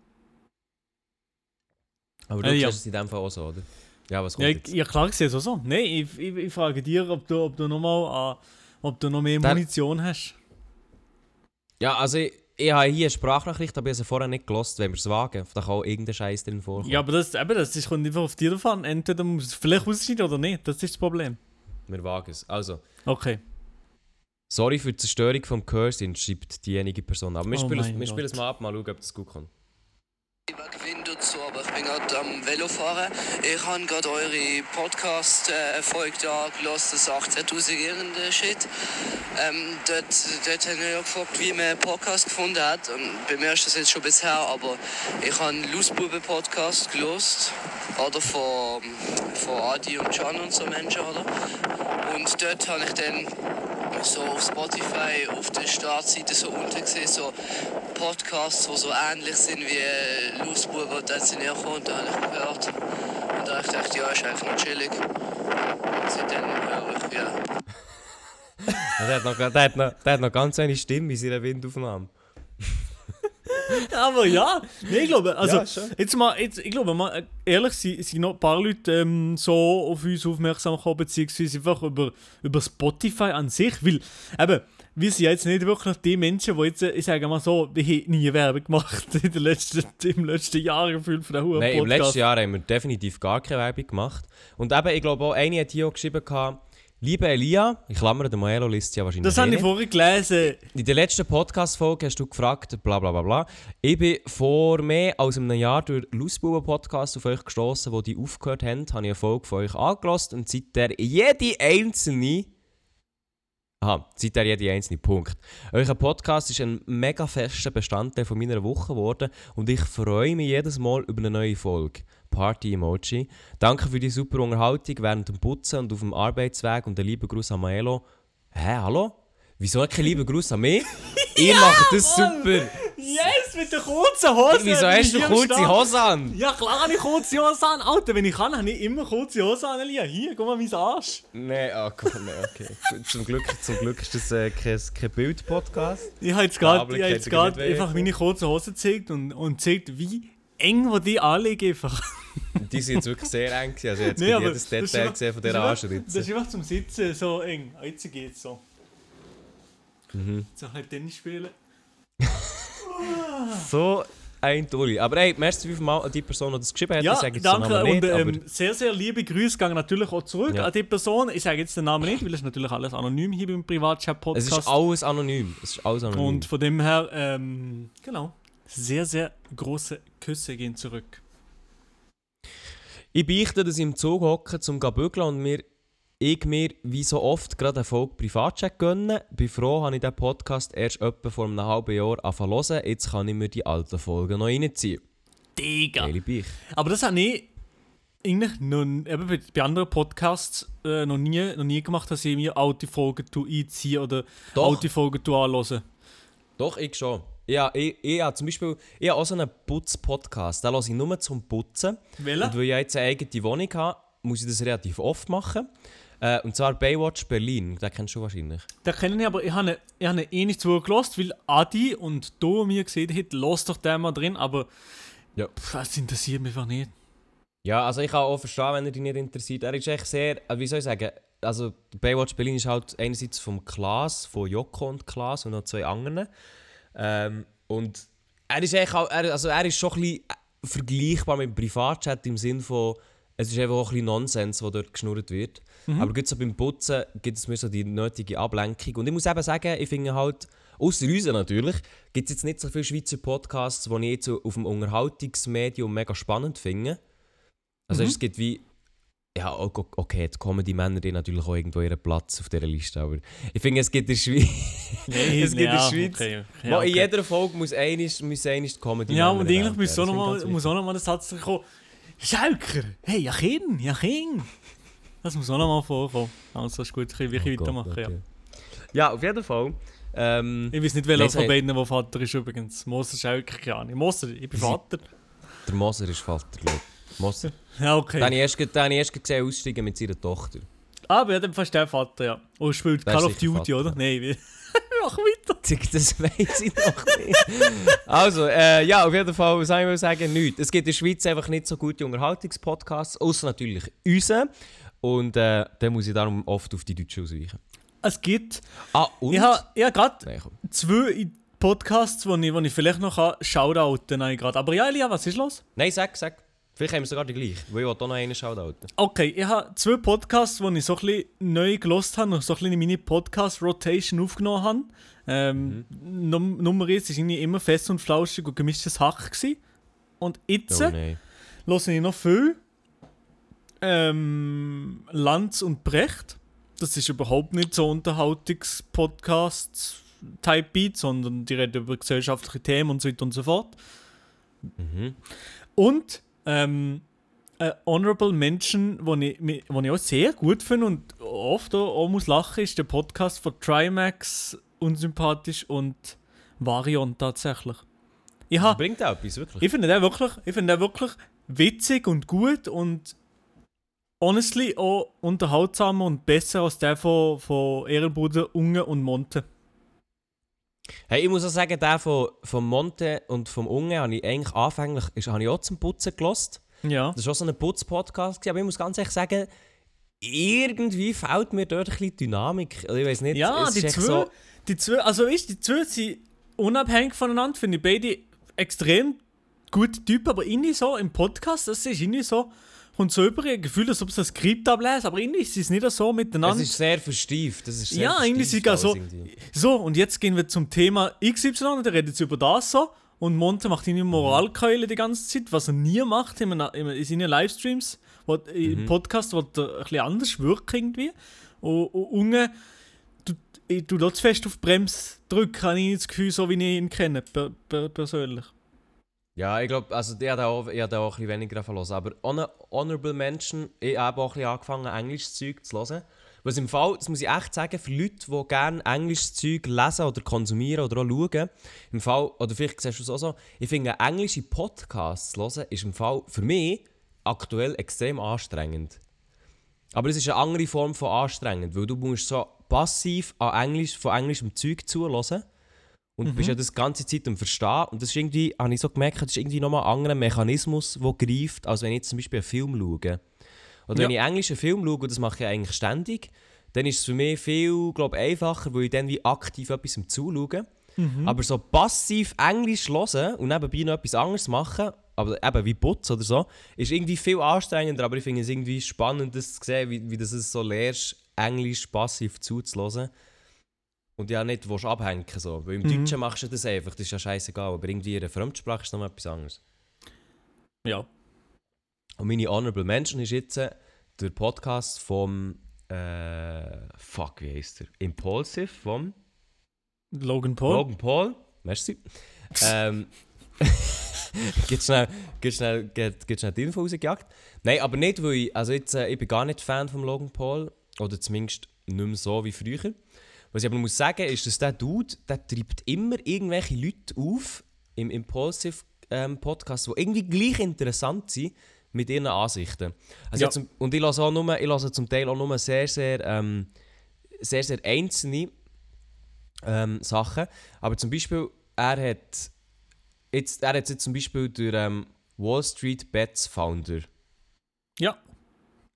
Aber du Äh, ja. es in dem Fall auch so, oder? Ja, was kommt Ja, jetzt? ich, ja klar, ich sehe es auch so. Nein, ich, ich, ich frage dir, ob du, ob du noch mal, äh, ob du noch mehr Der- Munition hast. Ja, also ich, ich habe hier eine Sprachnachricht, aber ich habe sie vorher nicht gelost, wenn wir es wagen. Da kann auch irgendein Scheiß drin vorkommen. Ja, aber das, eben, das ist, kommt einfach auf dir davon. Entweder muss es vielleicht rausschneiden oder nicht. Das ist das Problem. Wir wagen es. Also, Okay. sorry für die Zerstörung vom Cursing, schreibt diejenige Person. Aber wir, Oh spielen, es- wir spielen es mal ab, mal schauen, ob das gut kommt. Lieber Wind und so, aber ich bin gerade am Velofahren. Ich habe gerade eure Podcast-Folge da gehört, das 18.000 irgende Shit. Ähm, dort, dort haben wir gefragt, wie man einen Podcast gefunden hat. Und bei mir ist das jetzt schon bisher, aber ich habe einen Losbuben-Podcast gelost. Oder von, von Adi und John und so Menschen, oder? Und dort habe ich dann so auf Spotify auf der Startseite so unten gesehen, so Podcasts, die so ähnlich sind wie äh, Losbuben, und dann sind ich gekommen und da habe ich gehört. Und da habe ich ja, ist eigentlich noch chillig. Und seitdem höre ich. [laughs] Ja, der, hat noch, der, hat noch, der hat noch ganz eine Stimme in seiner Windaufnahme. [laughs] Aber ja, nee, ich glaube, also, Ja, jetzt mal, jetzt, ich glaube mal, äh, ehrlich, sind, sind noch ein paar Leute ähm, so auf uns aufmerksam gekommen, beziehungsweise einfach über, über Spotify an sich, weil, eben, wir sind ja jetzt nicht wirklich die Menschen, die jetzt, äh, ich sage mal so, wir haben nie Werbung gemacht [laughs] in den letzten, im letzten Jahr gefühlt von der Huren Nein, im letzten Jahr haben wir definitiv gar keine Werbung gemacht. Und eben, ich glaube auch, eine hat hier auch geschrieben, gehabt, liebe Elia, ich klammere, der Maelo liest ja wahrscheinlich Das habe eh ich vorhin gelesen. In der letzten Podcast-Folge hast du gefragt, bla bla bla bla. Ich bin vor mehr als einem Jahr durch Lustbuben Podcast auf euch gestoßen, wo die aufgehört haben, habe ich eine Folge von euch angelost und seitdem jede einzelne. Aha, seitdem jede einzelne Punkt. Euer Podcast ist ein mega fester Bestandteil von meiner Woche geworden und ich freue mich jedes Mal über eine neue Folge. Party-Emoji. Danke für die super Unterhaltung während dem Putzen und auf dem Arbeitsweg und einen lieben Gruß an Maelo. Hä, hallo? Wieso kein lieber Gruß an mich? [laughs] Ihr macht das Mann! super! Yes, mit der kurzen Hose! Wieso hast du kurze. Hose an? Ja, klar habe ich kurze Hose an. Alter, wenn ich kann, habe ich immer kurze Hose an. Elia. Hier, guck mal, mein Arsch. Nein, ah, komm, nee, okay. Zum, Glück, zum Glück ist das äh, kein, kein Bild-Podcast. Ich habe jetzt gerade jetzt einfach meine kurze Hose gezeigt und, und gezeigt, wie eng wo die anlegen einfach. [laughs] Die sind jetzt wirklich sehr eng. Also, jetzt Nee, jedes das ist Detail einfach- gesehen von dieser einfach- Das Anschritze. ist einfach zum Sitzen so eng. Ah, Jetzt geht's so. Mhm. So ein Tennis spielen. [laughs] So ein Dulli. Aber hey, merci fünfmal an die Person, die das geschrieben hat. Ja, ich sage jetzt den danke. Namen und nicht, ähm, aber sehr, sehr liebe Grüße gehen natürlich auch zurück Ja. an die Person. Ich sage jetzt den Namen nicht, weil es natürlich alles anonym hier beim es Privatchat-Podcast. ist alles anonym. Es ist alles anonym. Und von dem her, ähm, genau, sehr, sehr große Küsse gehen zurück. Ich beichte, dass ich im Zug hocke zum Gabügeln und mir ich mir wie so oft gerade eine Folge Privatchat gönnen. Bin froh, habe ich diesen Podcast erst etwa vor einem halben Jahr angefangen zu hören. Jetzt kann ich mir die alten Folgen noch reinziehen. Digga. Aber das habe ich eigentlich noch, eben bei, bei anderen Podcasts äh, noch, nie, noch nie gemacht, dass ich mir alte Folgen einziehe oder Doch. alte Folgen tu anhören. Doch, ich schon. Ja, ich, ich, habe zum Beispiel ich habe auch so einen Putz-Podcast. Den höre ich nur zum Putzen. Welchen? Und weil ich jetzt eine eigene Wohnung habe, muss ich das relativ oft machen. Äh, und zwar Baywatch Berlin. Den kennst du wahrscheinlich. Da kenne ich aber, ich habe ich habe eh nicht zugelassen, weil Adi und du mir gesehen haben, los doch den mal drin, aber Ja. pff, das interessiert mich einfach nicht. Ja, also ich kann auch verstehen, wenn er dich nicht interessiert. Er ist echt sehr, äh, wie soll ich sagen, also Baywatch Berlin ist halt einerseits vom Klaas, von Joko und Klaas und noch zwei anderen. Ähm, und er ist echt auch, er, also er ist schon ein bisschen äh, vergleichbar mit dem Privatchat im Sinn von, es ist einfach auch ein bisschen Nonsens, was dort geschnurrt wird. Aber gut so beim Putzen gibt es mir so die nötige Ablenkung. Und ich muss eben sagen, ich finde halt, Außer uns natürlich, gibt es jetzt nicht so viele Schweizer Podcasts, die ich jetzt so auf dem Unterhaltungsmedium mega spannend finde. Also Mhm. es gibt wie... Ja, o- o- okay, die Comedy-Männer die natürlich auch irgendwo ihren Platz auf dieser Liste, aber ich finde, es gibt in der Schweiz... [laughs] Nee, [laughs] es gibt in der Schweiz... Okay, okay, okay. in jeder Folge muss einiges, muss einiges die comedy Ja, und eigentlich muss auch noch mal, muss auch noch mal der Satz kommen. Schalker! Hey, ja Kind, ja Kind! Das muss auch noch mal vorkommen. Also ist gut, ich will Oh weitermachen, ja. Ja, auf jeden Fall. Ähm, Ich weiß nicht, welcher von beiden der Vater ist übrigens. Moser Schalker, keine Ahnung. Moser, ich bin Vater. der Moser ist Vater, glaube ich. Moser. Ja, Den okay. habe ich erst, den habe ich erst gesehen aussteigen mit seiner Tochter. Aber ja, dann fast der Vater, ja. Und spielt Der Call ist of Duty, Vater. oder? Nein, wie? [laughs] Mach weiter. Das weiß ich noch nicht. Also, äh, ja, auf jeden Fall, was soll ich sagen, nichts. Es gibt in der Schweiz einfach nicht so gute Unterhaltungspodcasts, außer natürlich unseren. Und äh, dann muss ich darum oft auf die Deutsche ausweichen. Es gibt. Ah, und? Ich habe ja, gerade komm. zwei Podcasts, wo ich, wo ich vielleicht noch kann shoutouten kann. Aber ja, Elia, was ist los? Nein, sag, sag. Vielleicht haben wir sogar die gleiche, weil ich will auch noch einen Shoutout. Okay, ich habe zwei Podcasts, die ich so ein bisschen neu gelost habe und so ein bisschen in meine Podcast-Rotation aufgenommen habe. Ähm, Num Nummer 1 war irgendwie immer fest und flauschig und gemischtes Hack. Gewesen. Und jetzt Oh höre ich noch viel ähm, Lanz und Brecht. Das ist überhaupt nicht so Unterhaltungs-Podcast-Type Beat, sondern die reden über gesellschaftliche Themen und so weiter und so fort. Mhm. Und ähm, äh, Honorable Mention, wo ich, wo ich auch sehr gut finde und oft auch, auch muss lachen, ist der Podcast von Trimax, Unsympathisch und Varion tatsächlich. Ich, Das ha, bringt auch etwas, wirklich. ich finde den wirklich, ich finde den wirklich witzig und gut und honestly auch unterhaltsamer und besser als der von, von Ehrenbruder Unge und Monte. Hey, ich muss auch sagen, der von, von Monte und vom Unge habe ich eigentlich anfänglich ist, habe ich auch zum Putzen gelost. Ja. Das war auch so ein Putz-Podcast, aber ich muss ganz ehrlich sagen, irgendwie fehlt mir dort ein bisschen Dynamik. Also ich weiß nicht, Ja, die zwei, so... die zwei, also ist die zwei sind unabhängig voneinander, finde ich beide extrem gute Typen, aber irgendwie so im Podcast, das ist irgendwie so, kommt so über ein Gefühl, als ob sie ein Skript ablesen, aber irgendwie ist es nicht so miteinander. Es ist sehr verstieft. Das ist sehr ja, irgendwie sind alles irgendwie. so und jetzt gehen wir zum Thema XY und dann reden sie über das so und Monte macht irgendwie Moralkeule die ganze Zeit, was er nie macht in, seinen Livestreams, wo, im Mhm. Podcast, wo er ein bisschen anders wirkt irgendwie und, und Unge du, ich dort fest auf die Bremse drücken, habe ich das Gefühl, so wie ich ihn kenne, per, per, persönlich. Ja, ich glaube, also der hat auch, ich habe auch ein bisschen weniger verlassen. Aber Honor Honorable Mention, ich habe auch ein angefangen, englisches Zeug zu hören. Was im Fall, das muss ich echt sagen, für Leute, die gerne englisches Zeug lesen oder konsumieren oder auch schauen, im Fall, oder vielleicht siehst du es auch so, ich finde, englische Podcasts zu hören, ist im Fall für mich aktuell extrem anstrengend. Aber es ist eine andere Form von anstrengend, weil du musst so passiv an Englisch, von englischem Zeug zuhören und bist ja das ganze Zeit am Verstehen. Und das ist irgendwie, habe ich so gemerkt, das ist irgendwie nochmal ein anderer Mechanismus, der greift, als wenn ich jetzt zum Beispiel einen Film schaue. Oder wenn ich einen englischen Film schaue, und das mache ich eigentlich ständig, dann ist es für mich viel glaub, einfacher, weil ich dann wie aktiv etwas am Zuschauen. Aber so passiv Englisch hören und nebenbei noch etwas anderes machen, aber eben wie Putz oder so, ist irgendwie viel anstrengender. Aber ich finde es irgendwie spannend, das zu sehen, wie, wie das es so lernst, Englisch passiv zuzulassen. Und ja nicht willst abhängen so. Weil im Mhm. Deutschen machst du das einfach, das ist ja scheißegal. Aber irgendwie in einer Fremdsprache ist noch mal etwas anderes. Ja. Und meine Honorable Mention ist jetzt äh, der Podcast vom äh, fuck, wie heißt der? Impulsive vom Logan Paul. Logan Paul. Merci. [laughs] ähm, [laughs] geht schnell, geht schnell, geht, geht schnell die Info rausgejagt. Nein, aber nicht, weil ich, also jetzt, äh, ich bin gar nicht Fan von Logan Paul. Oder zumindest nicht mehr so wie früher. Was ich aber muss sagen, ist, dass der Dude, der treibt immer irgendwelche Leute auf im Impulsive ähm, Podcast, die irgendwie gleich interessant sind mit ihren Ansichten. Also Ja. zum, und ich lasse auch nur, ich lasse zum Teil auch nur sehr, sehr, ähm, sehr, sehr einzelne ähm, Sachen. Aber zum Beispiel, er hat jetzt, er hat jetzt zum Beispiel der ähm, Wall Street Bets Founder Ja.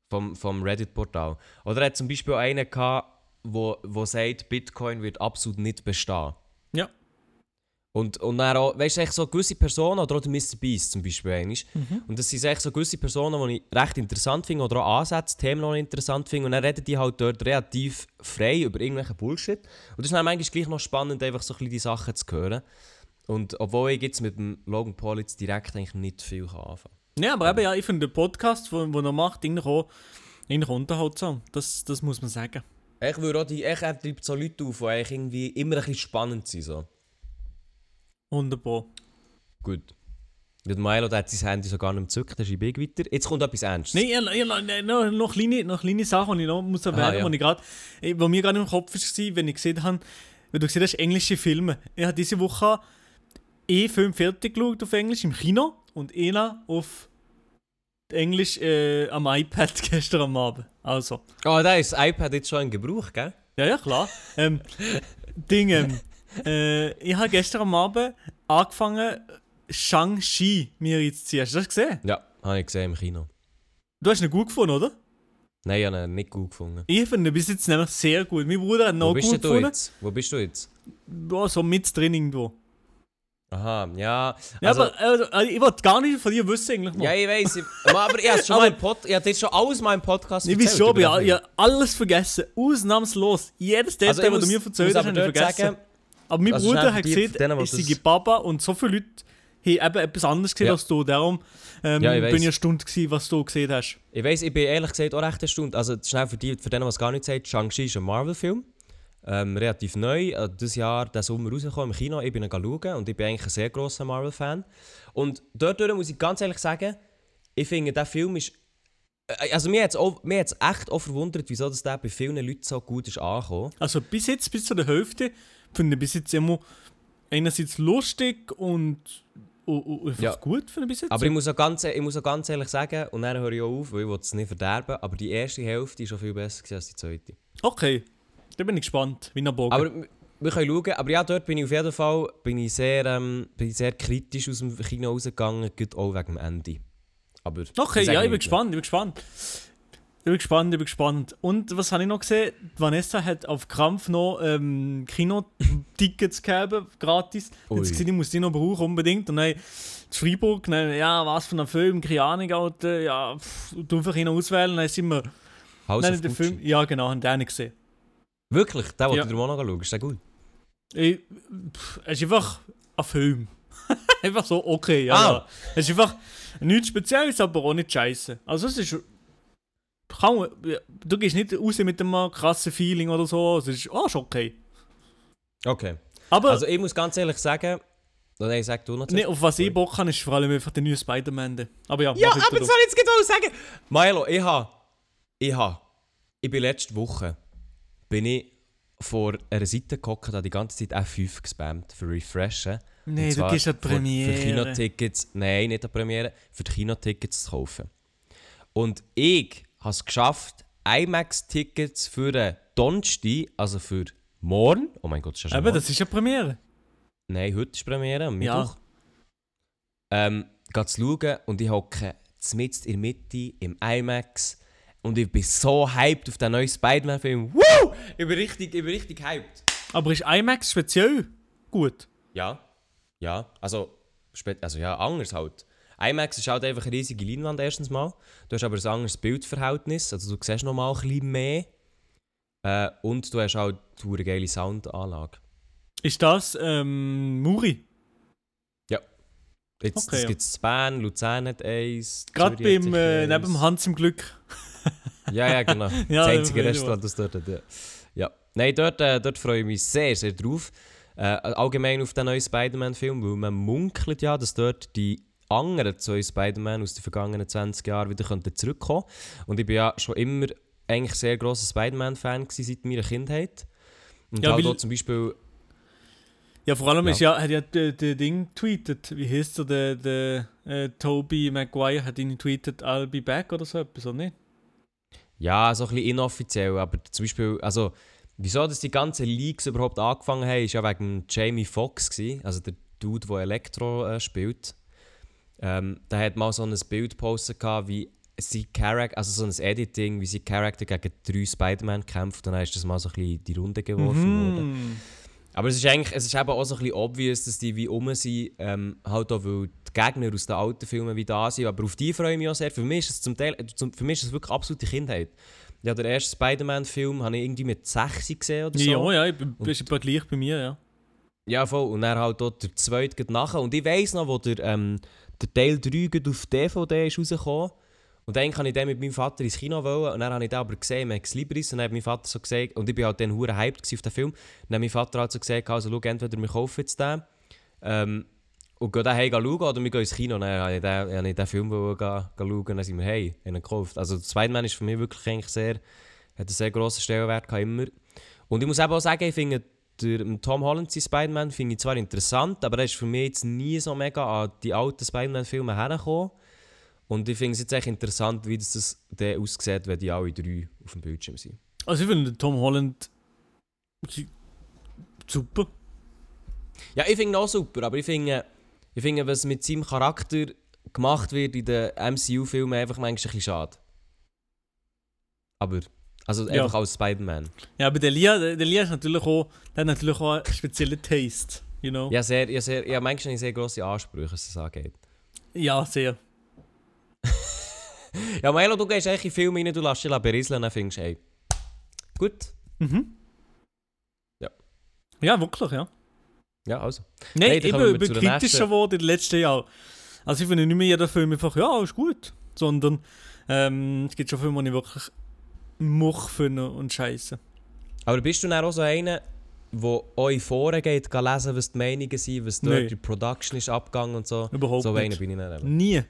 vom, vom Reddit-Portal. Oder er hat zum Beispiel einen gehabt, wo, wo sagt, Bitcoin wird absolut nicht bestehen. Ja. Und, und dann auch, weißt du, so gewisse Personen, oder auch der Mr. Beast zum Beispiel, einmal. Mhm. und das sind echt so gewisse Personen, die ich recht interessant finde, oder auch Ansätze, Themen, ich interessant finde, und dann reden die halt dort relativ frei über irgendwelchen Bullshit. Und das ist dann manchmal gleich noch spannend, einfach so ein bisschen die Sachen zu hören. Und obwohl ich jetzt mit dem Logan Paul jetzt direkt eigentlich nicht viel kann anfangen Ja, aber eben, ja, ich finde den Podcast, den er macht, eigentlich auch, eigentlich auch unterhaltsam. Das, das muss man sagen. Ich würde auch die, ich, er treibt so Leute auf, die eigentlich irgendwie immer ein bisschen spannend sind. So. Wunderbar. Gut. Der Milo der hat sein Handy so gar nicht gezückt, der schreibe ich weiter. Jetzt kommt etwas Ernstes. Nein, ich, ich, noch, noch, kleine, noch kleine Sachen, die ich noch muss erwähnen Aha, ja. muss, ich grad, eh, wo mir gerade im Kopf war, wenn ich gesehen habe, wenn du gesehen hast, englische Filme. Ich habe diese Woche eh Film fertig geschaut auf Englisch im Kino und einer auf Englisch äh, am iPad [laughs] gestern am Abend. Also, Oh, da ist das iPad jetzt schon in Gebrauch, gell? ja, ja, klar. ähm, [laughs] Ding, ähm, äh, ich habe gestern am Abend angefangen, Shang-Chi mir reinzuziehen. Hast du das gesehen? Ja, habe ich gesehen im Kino. Du hast ihn gut gefunden, oder? Nein, ich habe ihn nicht gut gefunden. Ich finde ihn bis jetzt nämlich sehr gut. Mein Bruder hat ihn Wo auch bist gut denn du gefunden. jetzt? Wo bist du jetzt? Ja, so mit drin irgendwo. Aha, ja. Ja, Also, aber also, also, ich wollte gar nicht von dir wissen eigentlich mal. ja, ich weiß. Ich, aber ich habe schon mal Pod, ich jetzt schon alles mal im Podcast ich erzählt schon, aber ich, den ich habe alles vergessen. Ausnahmslos. Jedes Detail, Also was du mir erzählt hast, aber habe ich vergessen. sagen, aber mein also Bruder hat die ich sei Baba und so viele Leute haben eben etwas anderes gesehen Ja. als du. Darum ähm, Ja, ich bin ich eine Stunde gewesen, was du gesehen hast. Ich weiß, ich bin ehrlich gesagt auch recht erstaunt. Also schnell für die, für denen, was gar nicht sagt, Shang-Chi ist ein Marvel-Film. Ähm, relativ neu, äh, dieses Jahr, diesen Sommer rausgekommen im Kino. Ich bin ihn schauen und ich bin eigentlich ein sehr grosser Marvel-Fan. Und dort muss ich ganz ehrlich sagen, ich finde, der Film ist... äh, Also mir hat es echt auch verwundert, wieso das der bei vielen Leuten so gut ist angekommen. Also bis jetzt, bis zu der Hälfte, finde ich bis jetzt immer einerseits lustig und, und, und Ja. gut, ich bis jetzt. Aber ich muss, auch ganz, ich muss auch ganz ehrlich sagen, und dann höre ich auch auf, weil ich es nicht verderben, aber die erste Hälfte war schon viel besser als die zweite. okay, da bin ich gespannt, wie ein Bogen. Aber wir- können schauen. Aber ja, dort bin ich auf jeden Fall bin ich sehr, ähm, bin ich sehr kritisch aus dem Kino rausgegangen, gut auch wegen dem Ende. Aber Okay, ja, ich bin gespannt, ich bin gespannt. Ich bin gespannt, ich bin gespannt. Und was habe ich noch gesehen? Vanessa hat auf Krampf noch ähm, Kinotickets [laughs] gegeben, gratis. Ui. sie gesagt, ich muss die noch brauchen, unbedingt. Und dann zu Freiburg, dann, ja, was für ein Film, keine Ahnung, Alter, ja, pff, du einfach ihn auswählen, dann sind wir, House dann of den Gucci. Film, ja genau, haben den nicht gesehen. Wirklich? Wollte Ja. ich dir auch noch schauen. Ist der gut? Ich, pff, es ist einfach ein Film. einfach so, okay, ja. Ah. ja. Es ist einfach nichts Spezielles, aber auch nicht scheiße. Also es ist. Kann, ja, du gehst nicht raus mit einem krassen Feeling oder so. Es ist, oh, ist okay. Okay. Aber Also ich muss ganz ehrlich sagen... Nein, sag du noch nee, auf was ich. Bock habe, ist vor allem einfach der neue Spider-Man. Aber ja, Ja, weiter aber du. das soll ich jetzt genau sagen. Milo, ich habe... Ich habe... Ich bin letzte Woche... Bin ich vor einer Seite gehockt, da die ganze Zeit F5 gespammt für Refreshen. Nee, Und du gehst an die für- Für Premiere. Kinotickets, nein, nicht an Premiere, für die Kinotickets zu kaufen. Und ich habe es geschafft, IMAX-Tickets für den Donnerstag, also für morgen, oh mein Gott, ist ja schon Eben, morgen. das ist ja Premiere. Nein, heute ist Premiere, am Ja. Mittwoch. Ähm, gehe zu schauen und ich hocke mitten in der Mitte im IMAX und ich bin so hyped auf den neuen Spider-Man-Film. Woo! Ich bin richtig, ich bin richtig hyped. Aber ist IMAX speziell gut? Ja, ja, also, also ja, anders halt. IMAX ist halt einfach eine riesige Leinwand erstens mal. Du hast aber ein anderes Bildverhältnis, also du siehst noch mal ein bisschen mehr. Äh, und du hast halt eine geile Soundanlage. Ist das ähm, Muri? Jetzt Okay, das ja. gibt es Bern, Luzern hat eins. Gerade beim, äh, neben dem Hans im Glück. Ja, ja, genau. [laughs] Ja, das einzige Restaurant, das dort hat. Ja. ja. Nein, dort, äh, dort freue ich mich sehr, sehr drauf. Äh, allgemein auf den neuen Spider-Man-Film, weil man munkelt ja, dass dort die anderen zwei Spider-Man aus den vergangenen 20 Jahren wieder könnten zurückkommen Und ich bin ja schon immer eigentlich sehr grosser Spider-Man-Fan seit meiner Kindheit. Und Ja, halt auch zum Beispiel... Ja, vor allem Ja. ist ja, hat ja der, der Ding tweetet, wie heißt er, der, der äh, Toby Maguire hat ihn tweetet, I'll be back oder so etwas, oder nicht? Ja, so ein bisschen inoffiziell, aber zum Beispiel, also, wieso dass die ganzen Leaks überhaupt angefangen haben, ist ja wegen Jamie Foxx gewesen, also der Dude, der Elektro äh, spielt. Ähm, der hat mal so ein Bild gepostet, wie sein Charakter, also so ein Editing, wie sein Charakter gegen drei Spider-Man kämpft und dann ist das mal so ein bisschen die Runde geworfen worden. Mhm. Aber es ist eigentlich, es ist eben auch so ein bisschen obvious, dass die wie um sind, ähm, halt auch, weil die Gegner aus den alten Filmen wie da sind, aber auf die freue ich mich auch sehr. Für mich ist es zum Teil, zum, für mich ist es wirklich absolute Kindheit. Ja, der erste Spider-Man-Film habe ich irgendwie mit 6 gesehen oder so. Ja, ja, ich ist etwa gleich bei mir, ja. Ja, voll. Und dann halt auch der zweite geht nachher. Und ich weiss noch, wo der, ähm, der Teil 3 gerade auf DVD ist rausgekommen. Und dann kann ich den mit meinem Vater ins Kino wollen. Und dann habe ich den aber gesehen, Max Libris. Und dann hat mein Vater so gesagt, und ich bin halt dann hure hyped auf den Film. Und dann hat mein Vater halt so gesagt, also schau, entweder wir kaufen jetzt den. Ähm, und gehen daheim schauen oder wir gehen ins Kino. Dann habe ich den, habe ich den Film gehen, schauen. Dann sind wir hey, ihn gekauft. Also Spider-Man ist für mich wirklich eigentlich sehr, hat einen sehr grossen Stellenwert gehabt, immer. Und ich muss eben auch sagen, ich finde der Tom Holland sein Spider-Man finde ich zwar interessant, aber er ist für mich jetzt nie so mega an die alten Spider-Man-Filme hergekommen. Und ich finde es jetzt echt interessant, wie das, das dann aussieht, wenn die alle drei auf dem Bildschirm sind. Also ich finde Tom Holland super. Ja, ich finde ihn auch super, aber ich finde, ich finde, was mit seinem Charakter gemacht wird in den MCU-Filmen, einfach manchmal ein bisschen schade. Aber, also Ja. einfach als Spider-Man. Ja, aber der Lia, der Lia ist natürlich auch, der hat natürlich auch einen speziellen Taste, you know? Ja, sehr, ja, sehr, ja, manchmal habe ich sehr grosse Ansprüche, was das angeht. Ja, sehr. [laughs] Ja, Melo, du gehst eigentlich in Filme rein, du lässt dich berieseln, dann findest du, ey, gut. Mhm. Ja. Ja, wirklich, ja. Ja, also. Nein, Hey, ich bin, bin der kritischer nächsten. geworden in den letzten Jahren. Also ich finde nicht mehr jeder Film einfach, ja, ist gut. Sondern ähm, es gibt schon Filme, die ich wirklich Much finde und Scheiße. Aber bist du dann auch so einer, der euch Foren geht, lesen, was die Meinungen sind, was dort Nein. die Production ist abgegangen und so? Überhaupt so einer nicht. bin ich nicht. Nie.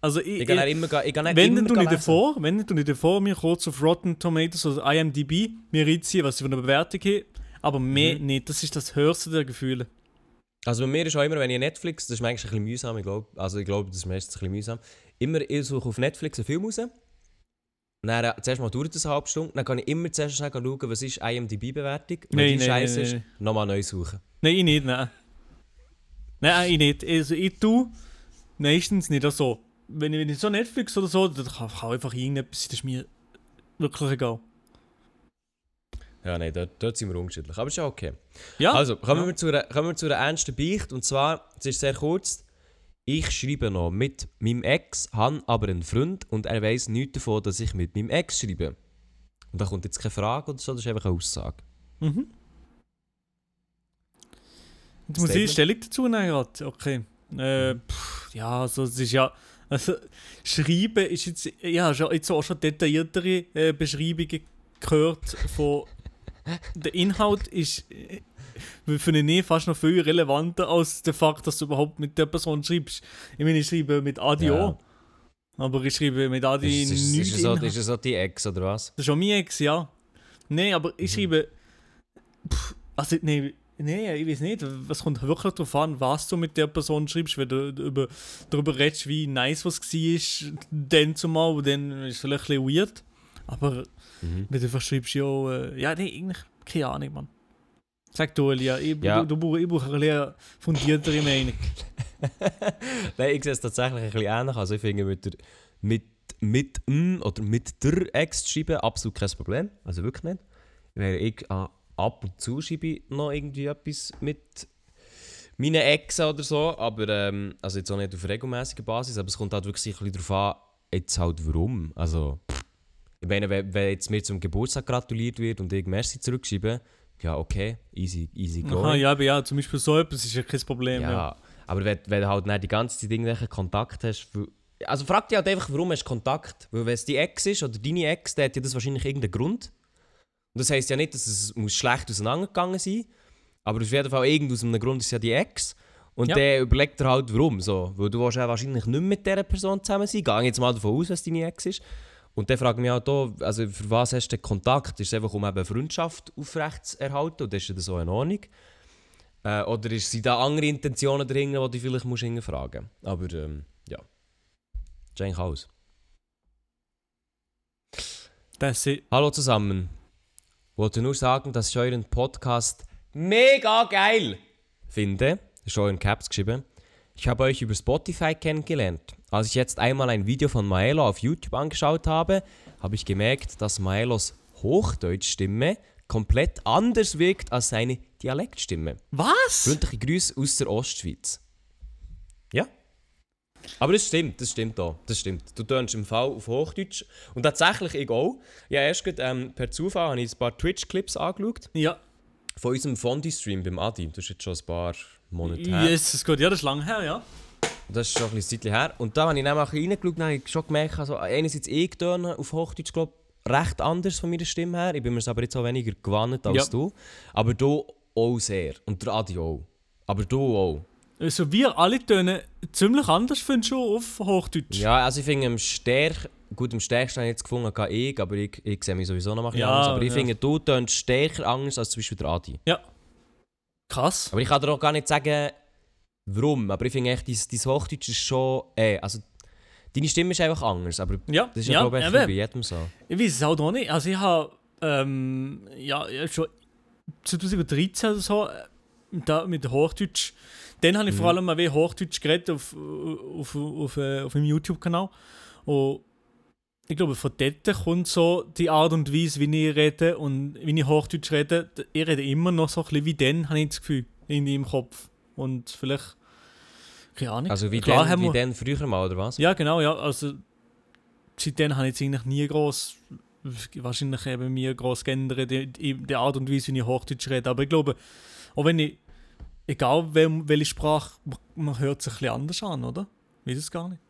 Also ich, Ich ich, gehe dann immer, ich dann wenn immer ich lesen. davor, wenn tue ich davor mir kurz auf Rotten Tomatoes oder IMDb mir reinziehen, was sie für eine Bewertung haben. Aber mehr Mhm. nicht. Das ist das höchste der Gefühle. Also bei mir ist auch immer, wenn ich Netflix, das ist manchmal ein bisschen mühsam, ich glaube, also ich glaube, das ist meistens ein bisschen mühsam, immer ich suche auf Netflix einen Film raus, dann äh, zuerst mal dauert es eine halbe Stunde, dann kann ich immer zuerst schnell schauen, was ist IMDb-Bewertung, wenn Nein, die nein, scheiße nein, ist, nein. nochmal neu suchen. Nein, ich nicht, nein. Nein, ich nicht. Also ich tue meistens nicht so. Wenn ich, wenn ich so Netflix oder so, dann kann, kann einfach irgendetwas das ist mir wirklich egal. Ja, nein, dort, dort sind wir unterschiedlich, aber ist ja okay. Ja, Also, kommen, ja. wir zu einer, kommen wir zu einer ernsten Beicht. Und zwar, es ist sehr kurz. Ich schreibe noch mit meinem Ex, habe aber einen Freund und er weiß nichts davon, dass ich mit meinem Ex schreibe. Und da kommt jetzt keine Frage oder so, das ist einfach eine Aussage. Mhm. Jetzt muss ich Statement. Stellung dazu nehmen gerade. Okay. Äh, pff, ja, also es ist ja. Also, Schreiben ist jetzt. Ja, schon, jetzt auch schon detailliertere äh, Beschreibungen gehört von. Der Inhalt ist. Äh, finde ich fast noch viel relevanter als der Fakt, dass du überhaupt mit der Person schreibst. Ich meine, ich schreibe mit Adio. Ja. Aber ich schreibe mit Adi Ist, ist, nichts ist, so, ist so die Ex oder was? Das ist schon mein Ex, ja. Nein, aber ich Mhm. schreibe. Pff, also, nee, nee, ich weiß nicht. Es kommt wirklich darauf an, was du mit der Person schreibst. Wenn du über, darüber redest, wie nice was war, dann zumal, dann ist es vielleicht ein bisschen weird. Aber Mhm. wenn du einfach schreibst, ja, äh, ja, nee, eigentlich, keine Ahnung, Mann. Sag du, Elia, ich, Ja. du, du, ich brauche ein bisschen fundiertere Meinung. [laughs] Nein, ich sehe es tatsächlich ein bisschen ähnlich. Also ich finde mit der mit mit m oder mit der Ex zu schreiben absolut kein Problem. Also wirklich nicht. Weil ich ah, ab und zu schreibe ich noch irgendwie etwas mit meinen Exen oder so, aber ähm, also jetzt auch nicht auf regelmäßiger Basis, aber es kommt halt wirklich ein bisschen darauf an, jetzt halt warum. Also pff, ich meine, wenn, wenn jetzt mir zum Geburtstag gratuliert wird und ich Merci zurückschreibe, ja okay, easy, easy going. Aha, ja, aber ja, zum Beispiel so etwas ist ja kein Problem. Ja, Ja. aber wenn, wenn du halt nicht die ganze Zeit irgendwelchen Kontakt hast. Also frag dich halt einfach, warum hast du Kontakt? Weil wenn es die Ex ist oder deine Ex, dann hat ja das wahrscheinlich irgendeinen Grund. Und das heisst ja nicht, dass es muss schlecht auseinandergegangen sein aber auf jeden Fall irgend aus einem Grund ist ja die Ex. Und Ja. dann überlegt er halt, warum. So. Weil du willst ja wahrscheinlich nicht mit dieser Person zusammen sein. Ich jetzt mal davon aus, was deine Ex ist. Und dann frage ich mich halt auch, also für was hast du den Kontakt? Ist es einfach, um eben Freundschaft aufrechtzuerhalten? Und das ist ja so in Ordnung. Äh, oder ist, sind da andere Intentionen dahinter, die du vielleicht musst hinterfragen musst? Aber ähm, ja. Das ist eigentlich alles. Das Hallo zusammen. Wollte nur sagen, dass ich euren Podcast mega geil finde. Ist auch in Caps geschrieben. Ich habe euch über Spotify kennengelernt. Als ich jetzt einmal ein Video von Maelo auf YouTube angeschaut habe, habe ich gemerkt, dass Maelos Hochdeutschstimme komplett anders wirkt als seine Dialektstimme. Was? Freundliche Grüße aus der Ostschweiz. Ja. Aber das stimmt, das stimmt auch. Das stimmt. Du tönst im Fall auf Hochdeutsch. Und tatsächlich ich auch. Ja, erst gerade, ähm, per Zufall habe ich ein paar Twitch-Clips angeschaut. Ja. Von unserem Fondi-Stream beim Adi. Das ist jetzt schon ein paar Monate her. Jesus Gott, ja, das ist lang her, ja. Das ist schon ein bisschen Zeit her. Und da habe ich dann reingeschaut habe ich schon gemerkt, also einerseits ich töne auf Hochdeutsch, glaube recht anders von meiner Stimme her. Ich bin mir aber jetzt auch weniger gewandt als Ja. du. Aber du auch sehr. Und der Adi auch. Aber du auch. Also wir alle tönen ziemlich anders, findest du, auf Hochdeutsch. Ja, also ich finde am stärk gut, am stärksten habe ich jetzt gefunden, ich, aber ich, ich sehe mich sowieso noch mal Ja, anders. Aber ich ja. finde, du tönst stärker anders als zum Beispiel der Adi. Ja. Krass. Aber ich kann dir auch gar nicht sagen, warum. Aber ich finde echt, dein, dein Hochdeutsch ist schon, äh, also deine Stimme ist einfach anders. Aber Ja, das ist ja, glaube ich, bei jedem so. Ich weiß es halt auch nicht. Also ich habe ähm, ja, schon 2013 oder so äh, da, mit Hochdeutsch. Dann habe ich vor allem mal Hochdeutsch geredet auf, auf, auf, äh, auf meinem YouTube-Kanal. Und ich glaube, von dort kommt so die Art und Weise, wie ich rede und wie ich Hochdeutsch rede. Ich rede immer noch so ein bisschen wie dann, habe ich das Gefühl, in im Kopf. Und vielleicht, keine Ahnung. Also wie, Klar dann, haben wie wir- dann früher mal, oder was? Ja, genau, ja. Also seitdem habe ich jetzt eigentlich nie groß wahrscheinlich eben mir groß geändert in der Art und Weise, wie ich Hochdeutsch rede. Aber ich glaube, auch wenn ich, egal wel, welche Sprache, man- man hört sich ein bisschen anders an, oder? Ich weiß es gar nicht.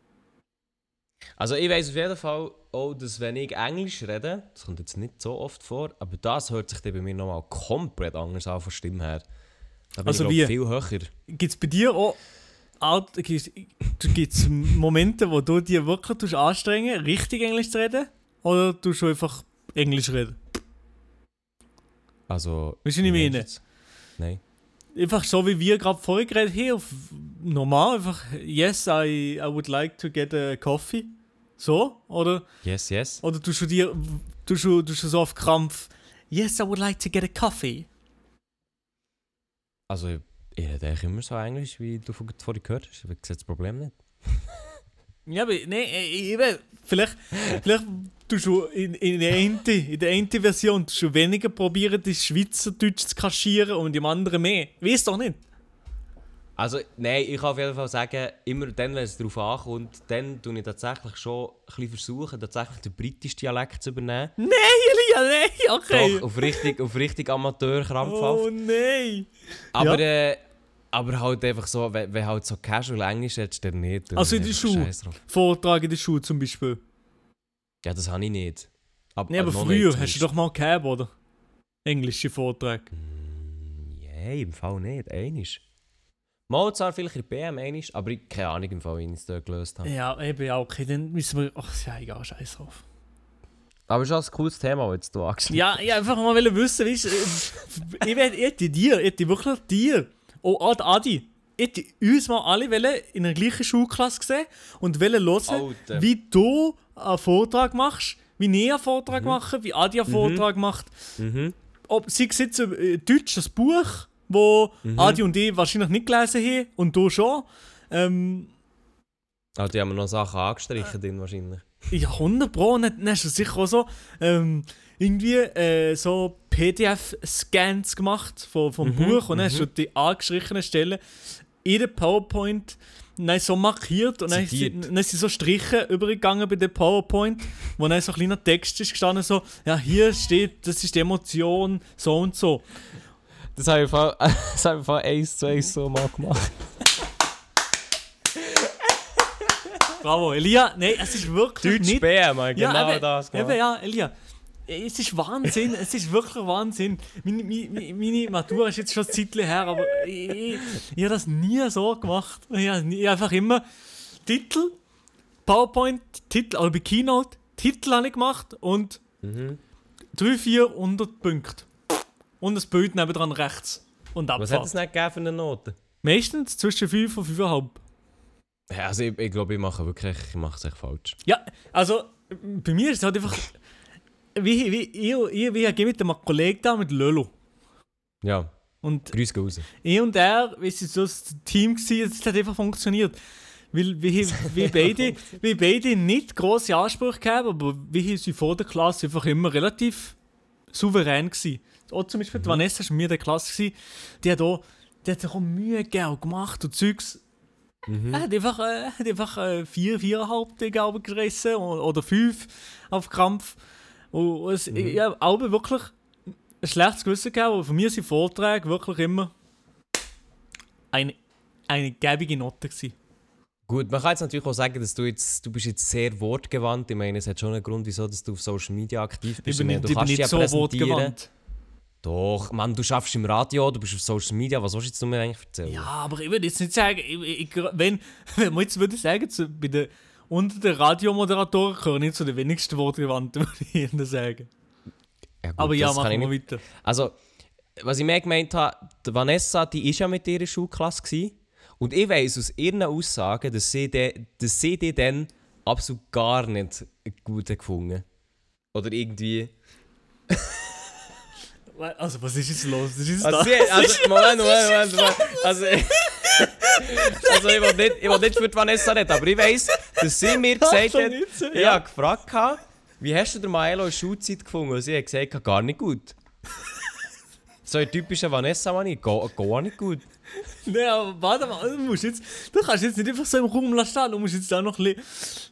Also ich weiß auf jeden Fall auch, dass wenn ich Englisch rede, das kommt jetzt nicht so oft vor, aber das hört sich dann bei mir nochmal komplett anders an von Stimme her. Da bin Also ich glaub, viel höher. Gibt es bei dir auch gibt's, gibt's Momente, wo du dir wirklich tust anstrengen richtig Englisch zu reden? Oder tust du einfach Englisch reden? Also... Weißt du, was ich meine? Nein. Einfach so wie wir gerade vorher geredet haben, normal, einfach Yes, I, I would like to get a coffee. So? Oder, Yes, yes. oder tust du dir tust du, tust du so auf Krampf Yes, I would like to get a coffee. Also ich, ich rede eigentlich immer so Englisch, wie du vor- vorhin gehört hast. Ich sehe das Problem nicht. [laughs] Ja, aber nee, äh, eben, vielleicht, [laughs] vielleicht tust du in, in, der einen, in der einen Version tust du weniger probieren, das Schweizerdeutsch zu kaschieren und im anderen mehr. Weißt doch nicht. Also, nein, ich kann auf jeden Fall sagen, immer dann, wenn es darauf ankommt, dann tue ich tatsächlich schon ein versuchen, tatsächlich den britischen Dialekt zu übernehmen. Nein, Elia, nein, okay. Doch, auf richtig, auf richtig Amateur krampfhaft. oh nein. aber, ja. äh, aber halt einfach so, wenn, wenn halt so casual Englisch hättest, dann nicht. dann Also in der Schule? Vortrag in der Schule zum Beispiel. Ja, das habe ich nicht. Ab, Nee, aber früher hast du doch mal gehabt, oder? Englische Vorträge. Nein, im Fall nicht. Einisch. Mozart vielleicht in BM einisch, aber ich keine Ahnung, im Fall, wie ich es dort gelöst habe. Ja, eben, ja, okay, dann müssen wir. Ach, ja, egal, scheiß drauf. Aber schon ein cooles Thema, das du angeschnitten Ja, ich einfach mal wollen wissen, weißt du, ich hätte dir, ich hätte wirklich dir, oh, Ad- Adi, ich hätte uns mal alle wollen in der gleichen Schulklasse gesehen und wollen hören, Alter. wie du einen Vortrag machst, wie ich einen Vortrag mache, wie Adi einen Vortrag macht. Mhm. ob sei es jetzt ein äh, deutsches Buch, wo Adi und ich wahrscheinlich nicht gelesen haben und du schon. Ähm, Ah, die haben noch Sachen angestrichen drin wahrscheinlich. ja, 100 Pro. Und dann dann hast du sicher auch so ähm, irgendwie äh, so PDF-Scans gemacht vom, vom Buch und dann hast du die angestrichenen Stellen in der PowerPoint dann so markiert und dann dann ist sie so Striche übergegangen bei der PowerPoint, wo dann so ein kleiner Text ist gestanden, so, ja, hier steht, das ist die Emotion, so und so. Das habe ich Fall, [laughs] das habe ich Fall eins zu eins so mal gemacht. Bravo, Elia. Nein, es ist wirklich Deutsch nicht... BM, ich Ja, genau eben, das gemacht. eben, ja, Elia. Es ist Wahnsinn, es ist wirklich Wahnsinn. Meine, meine, meine Matura ist jetzt schon ein Zeitchen her, aber ich, ich, ich habe das nie so gemacht. Ich habe einfach immer Titel, PowerPoint, Titel, oder bei Keynote, Titel habe ich gemacht und Mhm. 3, 400 Punkte. Und das Bild nebendran rechts. Und Was hat es Abfahrt. nicht gegeben für eine Note? Meistens zwischen 5 und 5,5. Ja, also ich, ich glaube, ich mache wirklich ich mache es echt falsch. Ja, also bei mir ist es halt einfach. Wie, wie, ich, ich, wie, ich gehe mit einem Kollegen da, mit Lolo. Ja, Und gehen raus. ich und er, wie es so ein Team war, es hat einfach funktioniert. Weil wir, [laughs] wir, beide, wir beide nicht grosse Ansprüche haben, aber wir sie vor der Klasse einfach immer relativ souverän gewesen. Auch zum Beispiel die Vanessa war mir der Klasse, gewesen, die hat auch, die hat sich auch Mühe gegeben und gemacht und Zeugs. Mhm. Er hat einfach, äh, hat einfach äh, vier, viereinhalb Dinge gerissen oder, fünf auf Krampf. Und und es, ich habe Alben wirklich ein schlechtes Gewissen gegeben, aber von mir sind Vorträge wirklich immer eine, eine gäbige Note gewesen. Gut, man kann jetzt natürlich auch sagen, dass du jetzt, du bist jetzt sehr wortgewandt. Ich meine, es hat schon einen Grund, wieso dass du auf Social Media aktiv Ich bist. bin Ich meine, nicht, du ich bin nicht so wortgewandt. Doch, Mann, du schaffst im Radio, du bist auf Social Media. Was willst du jetzt mir eigentlich erzählen? Ja, aber ich würde jetzt nicht sagen, ich, ich, wenn, [laughs] wenn man jetzt würde sagen, zu, bei den, unter den Radiomoderatoren gehören nicht zu den wenigsten Wortgewandten, [laughs] würde ich sagen. Ja, gut, Aber ja, machen ich wir weiter. Also, was ich mehr gemeint habe, die Vanessa, die ist ja mit ihrer Schulklasse gewesen. Und ich weiss aus ihren Aussagen, dass sie, de, dass sie die dann absolut gar nicht gut gefunden Oder irgendwie. Also, was ist jetzt los? Das ist Also, da. sie, also Moment, Moment, Moment, Moment. Also, [laughs] also ich will nicht, ich will nicht für die Vanessa reden, aber ich weiss, dass sie mir gesagt hat, ich habe gefragt, habe, wie hast du den Maelo in Schulzeit gefunden? Und sie hat gesagt, gar nicht gut. So ein typischer Vanessa-Mani, gar, gar nicht gut. Nein, aber warte mal, du, musst jetzt, du kannst jetzt nicht einfach so im Raum stehen, du musst jetzt auch noch ein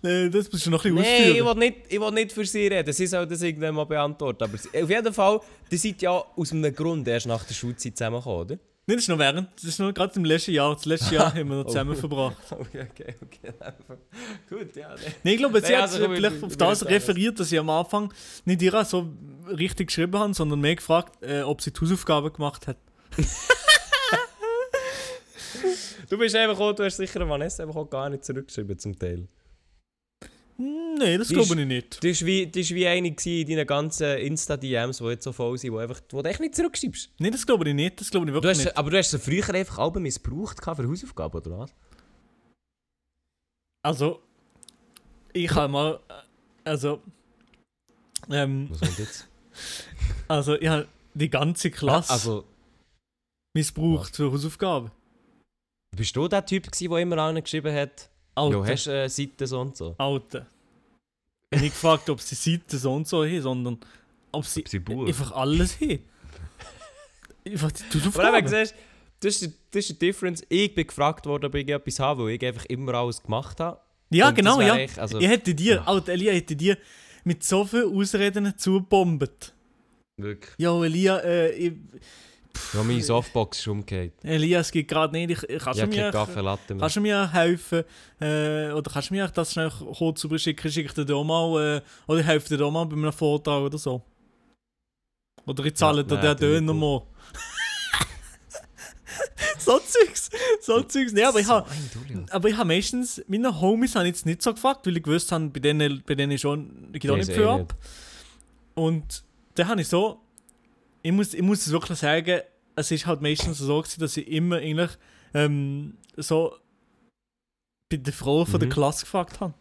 bisschen, das musst du noch ein bisschen Nein, ich ausführen. will, nicht, ich will nicht für sie reden, sie soll das irgendwann mal beantworten. Aber sie, auf jeden Fall, die seid ja aus einem Grund erst nach der Schulzeit zusammengekommen, oder? Nein, das ist noch während, das ist noch gerade im letzten Jahr, das letzte Jahr [laughs] haben wir noch Oh. zusammen verbracht. [laughs] Okay, okay, okay. Gut, ja. Nee. Nein, ich glaube, sie Nein, hat also, vielleicht wir- auf das referiert, dass ich am Anfang nicht ihr so richtig geschrieben habe, sondern mehr gefragt, äh, ob sie die Hausaufgaben gemacht hat. [laughs] Du bist einfach auch, du hast sicher Vanessa einfach auch gar nicht zurückgeschrieben zum Teil. Nein, das Die glaube ist- ich nicht. Du warst wie, du warst wie eine in deinen ganzen Insta-DMs, die jetzt so voll sind, wo, einfach, wo du echt nicht zurückschreibst. Nein, das glaube ich nicht, das glaube ich Du wirklich hast, nicht. aber du hast sie früher einfach alle missbraucht für Hausaufgaben, oder was? Also, ich habe mal, äh, also, ähm, Was kommt jetzt? [laughs] also ich habe die ganze Klasse also, missbraucht für Hausaufgaben. Bist du der Typ gewesen, der immer allen geschrieben hat, Alter, ja, hast du äh, Seiten so und so? Alter. Ich habe nicht gefragt, ob sie Seiten so und so haben, sondern ob sie Ob sie einfach alles haben. Einfach die Aber Hausaufgaben. siehst, das ist, die- das ist die Difference. Ich bin gefragt worden, ob ich etwas habe, weil ich einfach immer alles gemacht habe. Ja, Und genau, ja. echt- also- ich hätte dir, Alter, Elia, hätte dir mit so vielen Ausreden zugebombt. Wirklich. Ja, Elia, äh, ich, Ja, meine Softbox ist umgekehrt. Elia, es geht gerade nicht. Ich, ich, kannst, Ich du habe mir, keinen Kaffee Latte mehr. kannst du mir helfen? Äh, oder kannst du mir das schnell kurz überschicken? Schicke ich dir da mal, äh, oder ich helfe dir da mal bei einem Vortrag oder so. Oder ich zahle Ja, dir nein, den Döner mal. [laughs] so Zeugs, so Zeugs. Nee, aber ich habe aber ich habe meistens, meine Homies habe ich jetzt nicht so gefragt, weil ich gewusst habe, bei denen, bei denen schon, geht auch Nee, nicht viel eh ab. Und dann habe ich so, ich muss, ich muss es wirklich sagen, es ist halt meistens so gewesen, dass ich immer eigentlich ähm, so bei der Frau von der Mhm. Klasse gefragt habe.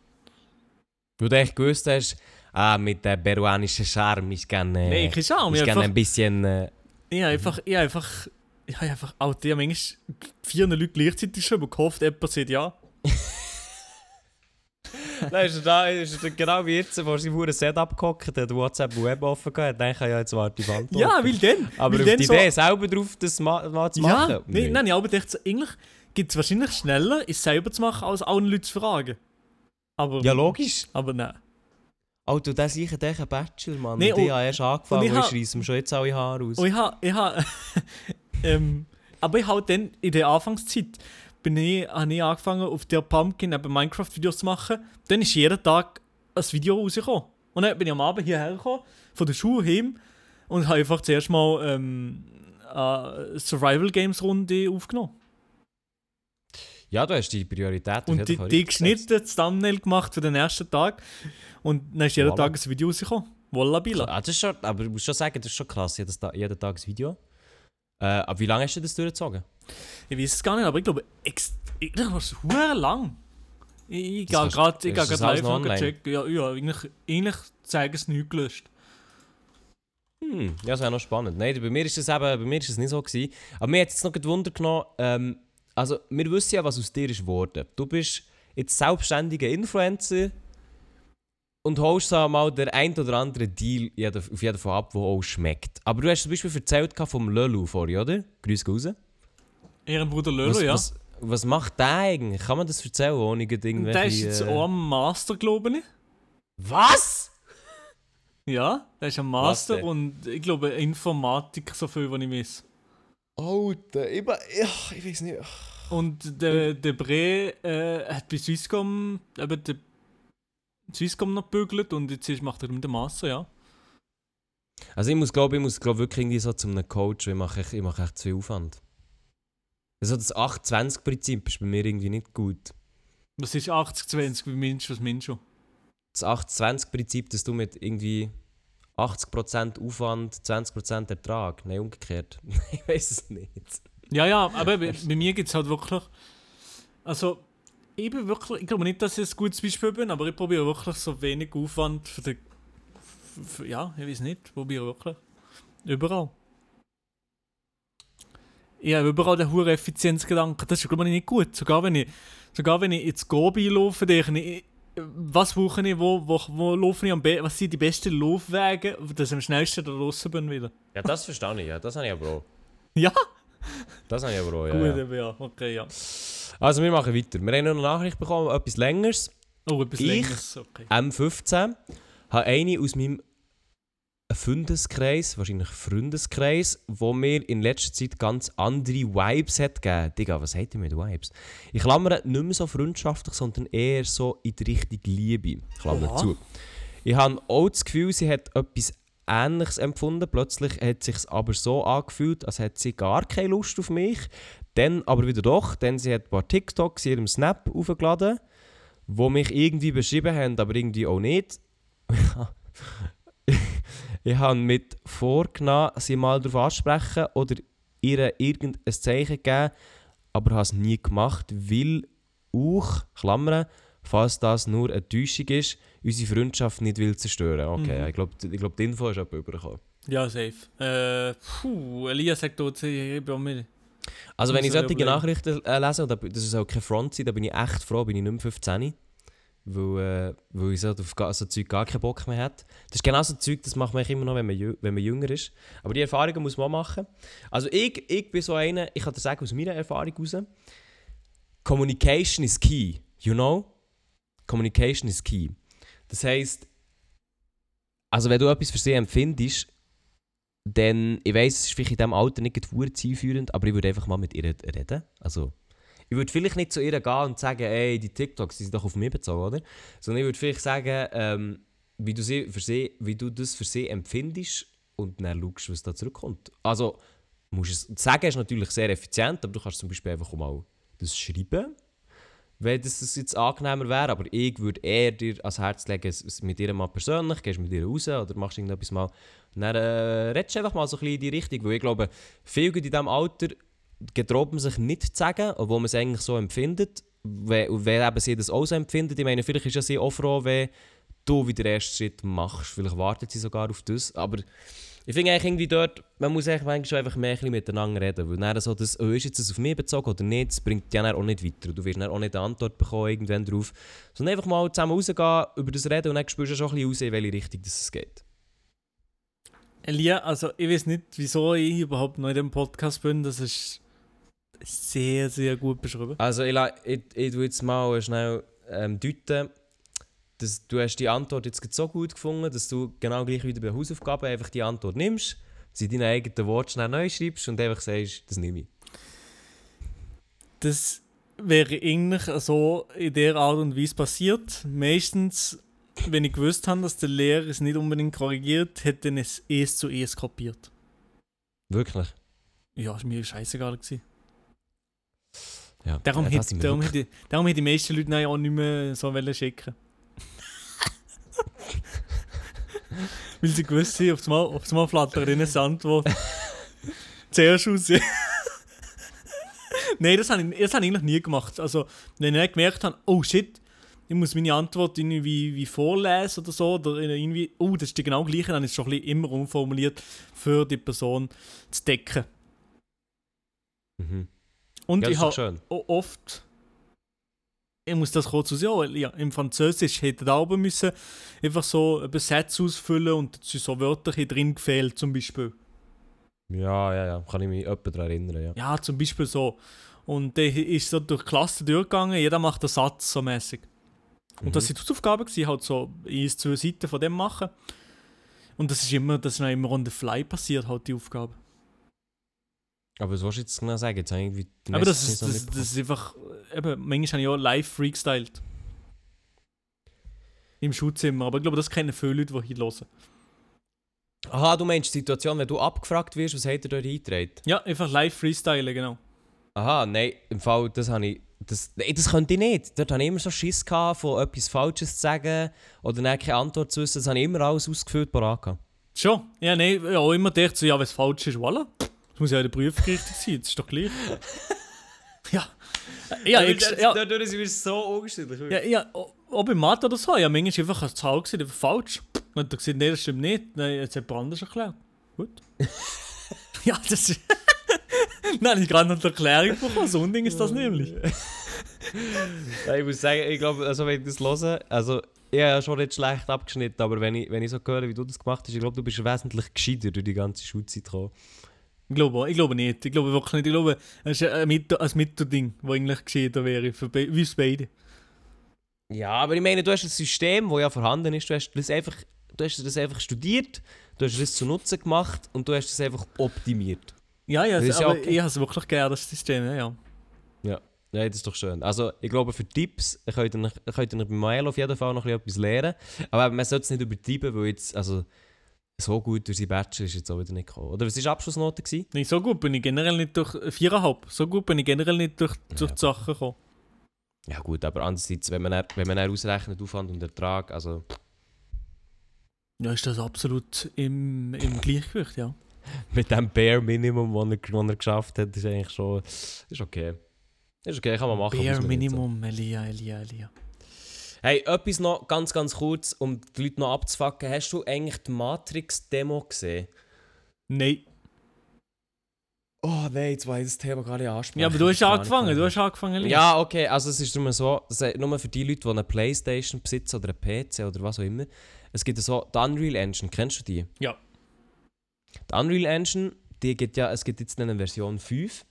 Wo du echt gewusst hast, ah, mit dem peruanischen Charme. Nein, ich Charme, ist ich gerne einfach, ein bisschen. Äh, ich habe einfach, ich habe einfach, ich habe einfach, auch die haben manchmal vier Leute gleichzeitig schon gehofft, jemand sagt ja. [laughs] Nein, ist er da, ist er genau wie jetzt, wo sie vor Setup gehockt hat, WhatsApp Web offen gehabt, dann kann ja jetzt warte ich Antwort. Ja, weil dann, Aber weil auf dann die so, Idee, selber drauf das ma mal zu machen? Ja, nee, nein, ich aber dachte, so, eigentlich geht es wahrscheinlich schneller, es selber zu machen, als allen Leuten zu fragen. Aber, Ja, logisch. aber nein. Alter, das ist sicher der Bachelor, Mann. Nee, und ich habe erst angefangen, und ich ich ha- schreiss ihm schon jetzt alle Haare aus. Und ich habe, ich habe, [laughs] ähm, aber ich habe dann in der Anfangszeit, bin ich, habe ich angefangen, auf der Pumpkin eben Minecraft-Videos zu machen. Dann ist jeden Tag ein Video rausgekommen. Und dann bin ich am Abend hierher gekommen, von der Schule heim, und habe einfach zuerst mal ähm, eine Survival-Games-Runde aufgenommen. Ja, du hast die Priorität Und jeden die, die geschnitten, das Thumbnail gemacht für den ersten Tag. Und dann ist jeden Voilà. Tag ein Video rausgekommen. Voila, Bila. Ah, das ist schon, aber du musst schon sagen, das ist schon krass, jedes Ta jeden Tag ein Video. Äh, aber wie lange hast du das durchgezogen? Ich weiß es gar nicht, aber ich glaube, das ist hure lang. Ich, ich gehe gerade live und checken. Ja, ja eigentlich, eigentlich zeigen es nichts gelöscht. Hm, ja, das wäre noch spannend. Nein, bei mir ist es eben, bei mir ist es nicht so gewesen. Aber mir hat jetzt noch gewundert genommen, ähm, also wir wissen ja, was aus dir ist geworden. Du bist jetzt selbstständiger Influencer und holst so mal den ein oder anderen Deal auf jeden Fall ab, der auch schmeckt. Aber du hast zum Beispiel erzählt vom Löllu vorhin, oder? Grüß raus. Ehrenbruder Lölo, Was, ja. was, was macht der eigentlich? Kann man das erzählen, ohne irgendwelche... der ist jetzt äh, auch am Master, glaube ich. Was? Ja, der ist am Master und ich glaube Informatik, so viel, was ich weiß. Alter, ich, ich, ich weiß nicht. Und der, der Bre äh, hat bei Swisscom eben den Swisscom noch gebügelt und jetzt macht er mit dem Master, ja. Also ich muss glaube ich muss glaub, wirklich irgendwie so zu einem Coach, weil ich mache echt, ich mache echt zu viel Aufwand. Also das 8-20-Prinzip ist bei mir irgendwie nicht gut. Was ist 80-20, wie meinst du, was meinst du? Das 8-20-Prinzip, dass du mit irgendwie 80% Aufwand, 20% Ertrag, nein umgekehrt. [laughs] ich weiß es nicht. Ja, ja, aber bei, bei mir gibt es halt wirklich. Also, ich bin wirklich. Ich glaube nicht, dass ich ein gutes Beispiel bin, aber ich probiere wirklich so wenig Aufwand für den. Für, ja, ich weiß nicht. Ich probiere wirklich. Überall. Ich habe überall den hohen Effizienzgedanken. Das ist, glaube ich, nicht gut. Sogar wenn ich, sogar wenn ich ins Gobi laufe, denke ich, was brauche ich, wo, wo, wo laufe ich am besten, was sind die besten Laufwege, dass ich am schnellsten da draußen bin wieder. Ja, das verstehe ich, ja. Das habe ich aber auch. [laughs] Ja, Das habe ich aber auch, ja. gut, ja. ja. Okay, ja. Also wir machen weiter. Wir haben noch eine Nachricht bekommen, etwas längeres. Oh, etwas Ich- längeres, okay. M15 habe eine aus meinem Freundeskreis, wahrscheinlich Freundeskreis, wo mir in letzter Zeit ganz andere Vibes hat gegeben. Digga, was hat ihr mit Vibes? Ich klammere nicht mehr so freundschaftlich, sondern eher so in die Richtung Liebe. Klammer Oha. zu. Ich habe auch das Gefühl, sie hat etwas Ähnliches empfunden. Plötzlich hat es sich aber so angefühlt, als hätte sie gar keine Lust auf mich. Dann aber wieder doch, denn sie hat ein paar TikToks in ihrem Snap aufgeladen, wo mich irgendwie beschrieben haben, aber irgendwie auch nicht. [laughs] ich habe mit vorgenommen, sie mal darauf ansprechen oder ihr irgendein Zeichen geben, aber habe es nie gemacht, weil auch, Klammern, falls das nur eine Täuschung ist, unsere Freundschaft nicht will zerstören. Okay, Mhm. ich glaube, ich glaub, die Info ist jemand übergekommen. Ja, safe. Äh, puh, Elias sagt dort, ich bin mit. Also wenn ich solche. Nachrichten äh, lese, und da- das ist auch keine Front sein, da bin ich echt froh, bin ich nicht mehr 15. Weil, äh, weil ich so auf so Zeug gar keinen Bock mehr hat. Das ist genau so Zeug, das macht man immer noch, wenn man, wenn man jünger ist. Aber die Erfahrungen muss man auch machen. Also ich, ich bin so einer, ich kann dir sagen aus meiner Erfahrung heraus, Communication is key, you know? Communication is key. Das heisst, also wenn du etwas für sie empfindest, dann, ich weiß, es ist vielleicht in diesem Alter nicht gerade zielführend, aber ich würde einfach mal mit ihr reden. Also, ich würde vielleicht nicht zu ihr gehen und sagen, ey, die TikToks, die sind doch auf mich bezogen, oder? Sondern ich würde vielleicht sagen, ähm, wie, du sie für sie, wie du das für sie empfindest und dann schaust, was da zurückkommt. Also, musst es, sagen ist natürlich sehr effizient, aber du kannst zum Beispiel einfach mal das schreiben, wenn das jetzt angenehmer wäre. Aber ich würde eher dir ans Herz legen, es- mit ihr mal persönlich, gehst mit ihr raus oder machst irgendetwas mal. Dann äh, redest du einfach mal so ein bisschen in die Richtung. Weil ich glaube, viele in diesem Alter getraut man sich nicht zu sagen, obwohl man es eigentlich so empfindet. Wenn, wenn eben sie das auch so empfindet, ich meine, vielleicht ist ja sie auch froh, wenn du wieder den ersten Schritt machst. Vielleicht wartet sie sogar auf das. Aber ich finde eigentlich irgendwie dort, man muss eigentlich manchmal schon einfach mehr ein miteinander reden. Weil dann so das, oh, ist jetzt das auf mich bezogen oder nicht, das bringt dann auch nicht weiter. Du wirst dann auch nicht eine Antwort bekommen irgendwann drauf. Sondern einfach mal zusammen rausgehen, über das reden und dann spürst du schon ein bisschen raus, in welche Richtung es geht. Elia, also ich weiß nicht, wieso ich überhaupt noch in dem Podcast bin. Das ist sehr, sehr gut beschrieben. Also ich, ich, ich tue jetzt mal schnell ähm, deuten, dass du hast die Antwort jetzt so gut gefunden, dass du genau gleich wie bei Hausaufgaben einfach die Antwort nimmst, sie in deinen eigenen Worten schnell neu schreibst und einfach sagst, das nehme ich. Das wäre eigentlich so in der Art und Weise passiert. Meistens, wenn ich gewusst habe, dass der Lehrer es nicht unbedingt korrigiert, hätte er es es zu es kopiert. Wirklich? Ja, ist mir scheißegal gewesen. Ja. Darum, ja, hätte, darum, hätte, darum hätte die meisten Leute ja auch nicht mehr so wollen schicken. [laughs] Weil sie gewusst haben, auf einmal, auf einmal flattert ihnen eine Antwort. [laughs] Zuerst raus. [laughs] Nein, das habe ich, das habe ich eigentlich nie gemacht. Also, wenn ich nicht gemerkt habe, oh shit, ich muss meine Antwort irgendwie wie vorlesen oder so, oder irgendwie, oh, das ist die genau gleiche, dann ist es schon ein bisschen immer umformuliert für die Person zu decken. Mhm. Und Ja, ich habe oft ich muss das kurz aus, ja, ja, im Französisch hätte da oben müssen einfach so ein Sätze ausfüllen und es sind so Wörter hier drin gefehlt, zum Beispiel. Ja, ja, ja. Kann ich mich etwa daran erinnern, ja. Ja, zum Beispiel so. Und der ist so durch die Klasse durchgegangen, jeder macht einen Satz so mäßig. Und das sind Hausaufgaben gewesen, halt so eins, zwei Seiten von dem machen. Und das ist immer, das ist immer on the fly passiert, halt die Aufgabe. Aber was willst du jetzt genau sagen? Jetzt irgendwie Aber das ist, das, das ist einfach, eben, manchmal habe ich auch live freegestylt. Im Schulzimmer, aber ich glaube, das kennen viele Leute, die hier hören. Aha, du meinst die Situation, wenn du abgefragt wirst, was hat er dort eingetragen? Ja, einfach live freestylen, genau. Aha, nein, im Fall, das habe ich. Das, nein, das könnte ich nicht. Dort hatte ich immer so Schiss, gehabt, von etwas Falsches zu sagen oder dann keine Antwort zu wissen. Das habe ich immer alles ausgefüllt parat. Schon? Ja, nein, ja, auch immer gedacht, so, ja, wenn es falsch ist, voilà. Das muss ja in der Prüfung richtig sein, das ist doch gleich. [laughs] ja. Ja, ich, ja, Dadurch sind wir so unterschiedlich. ja, ja, ob im Mathe oder so, ja, manchmal ist einfach eine Zahl gesehen, einfach falsch. Und dann gesagt, nee, das stimmt nicht. Nein, jetzt hat jemand anders erklärt. Gut. [laughs] ja, das ist... [laughs] Nein, ich gerade noch die Erklärung bekommen, so ein Ding ist das nämlich. Ja, ich muss sagen, ich glaube, also wenn ich das höre, also ich habe ja schon nicht schlecht abgeschnitten, aber wenn ich, wenn ich so höre, wie du das gemacht hast, ich glaube, du bist wesentlich gescheiter durch die ganze Schulzeit gekommen. Ich glaube, ich glaube nicht. Ich glaube wirklich nicht. Ich glaube, es ist ein, Mit ein Mitterding, das eigentlich geschehen wäre, für uns beide. Ja, aber ich meine, du hast ein System, das ja vorhanden ist, du hast das einfach, du hast das einfach studiert, du hast das zu Nutzen gemacht und du hast es einfach optimiert. Ja, ja, Das ist ja aber okay. ich habe es wirklich gerne, das System, ja, ja. Ja, das ist doch schön. Also, ich glaube, für Tipps könnt ihr, könnt ihr bei Mael auf jeden Fall noch etwas lernen. Aber man sollte es nicht übertreiben, weil jetzt, also, so gut durch seinen Bachelor ist jetzt auch wieder nicht gekommen. Oder was war die Abschlussnote? Gewesen? Nicht so gut bin ich generell nicht durch viereinhalb. So gut bin ich generell nicht durch, durch die Sachen gekommen. Ja gut, aber andererseits, wenn man, dann, wenn man ausrechnet, Aufwand und Ertrag, also, Ja, ist das absolut im, im Gleichgewicht, ja. [laughs] mit dem Bare Minimum, das er, er geschafft hat, ist eigentlich schon, ist okay. Ist okay, kann man machen. Bare. Minimum, Elia, Elia, Elia. Hey, etwas noch ganz, ganz kurz, um die Leute noch abzufacken. Hast du eigentlich die Matrix-Demo gesehen? Nein. Oh nein, jetzt war ich das Thema gar nicht ansprechen. Ja, aber du hast angefangen, du hast angefangen, Elia. Ja, okay, also es ist nur so, das ist nur für die Leute, die eine Playstation besitzen oder einen PC oder was auch immer. Es gibt so die Unreal Engine, kennst du die? Ja. Die Unreal Engine, die gibt ja, es gibt jetzt eine Version 5.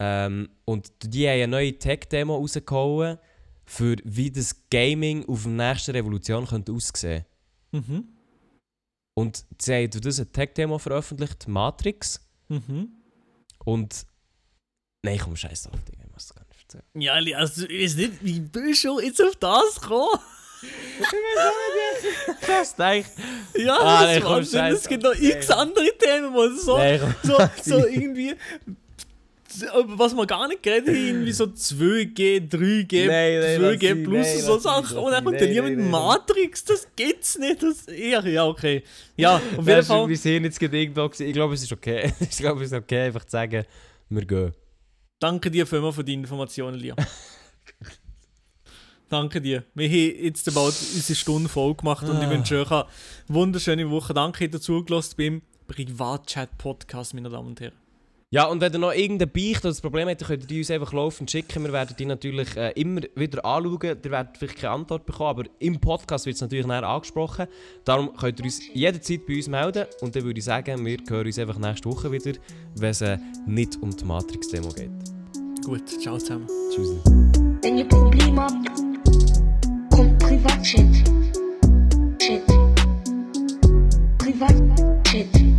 Ähm, und die haben eine neue Tech-Demo rausgehauen, für wie das Gaming auf der nächsten Revolution könnte aussehen Mhm. Und sie haben durch das eine Tech-Demo veröffentlicht, Matrix. Mhm. Und. Nein, komm, scheiß drauf, Digga, ich muss das gar nicht erzählen. Ja, also ich weiß nicht, wie bist du jetzt auf das gekommen? Das denkt. Ja, Ah, das nee, komm, Wahnsinn. Es gibt noch x andere Themen, wo so, komm. so, so irgendwie. Was wir gar nicht haben, irgendwie so 2G, 3G, Nein, nein, 2G lass plus und so nein, lass Sachen. Und dann kommt dann jemand mit. Matrix, das gibt's nicht. Das, ja, ja, okay. Ja, auf jeden Fall. Wir sind jetzt gerade irgendwo. Ich glaube, es ist okay. [laughs] ich glaube, es ist okay, einfach zu sagen, wir gehen. Danke dir vielmals für die Informationen, Lia. [laughs] Danke dir. Wir haben jetzt bald unsere Stunde voll gemacht und ich wünsche euch eine wunderschöne Woche. Danke, dass ihr zugelassen beim Privatchat-Podcast, meine Damen und Herren. Ja, und wenn ihr noch irgendein Beicht oder das Problem habt, könnt ihr uns einfach laufen und schicken. Wir werden die natürlich äh, immer wieder anschauen. Ihr werdet vielleicht keine Antwort bekommen, aber im Podcast wird es natürlich näher angesprochen. Darum könnt ihr uns jederzeit bei uns melden. Und dann würde ich sagen, wir hören uns einfach nächste Woche wieder, wenn es äh, nicht um die Matrix-Demo geht. Gut, ciao zusammen. Tschüss. Wenn ihr Probleme habt, kommt Privatchat. Chat. Privatchat.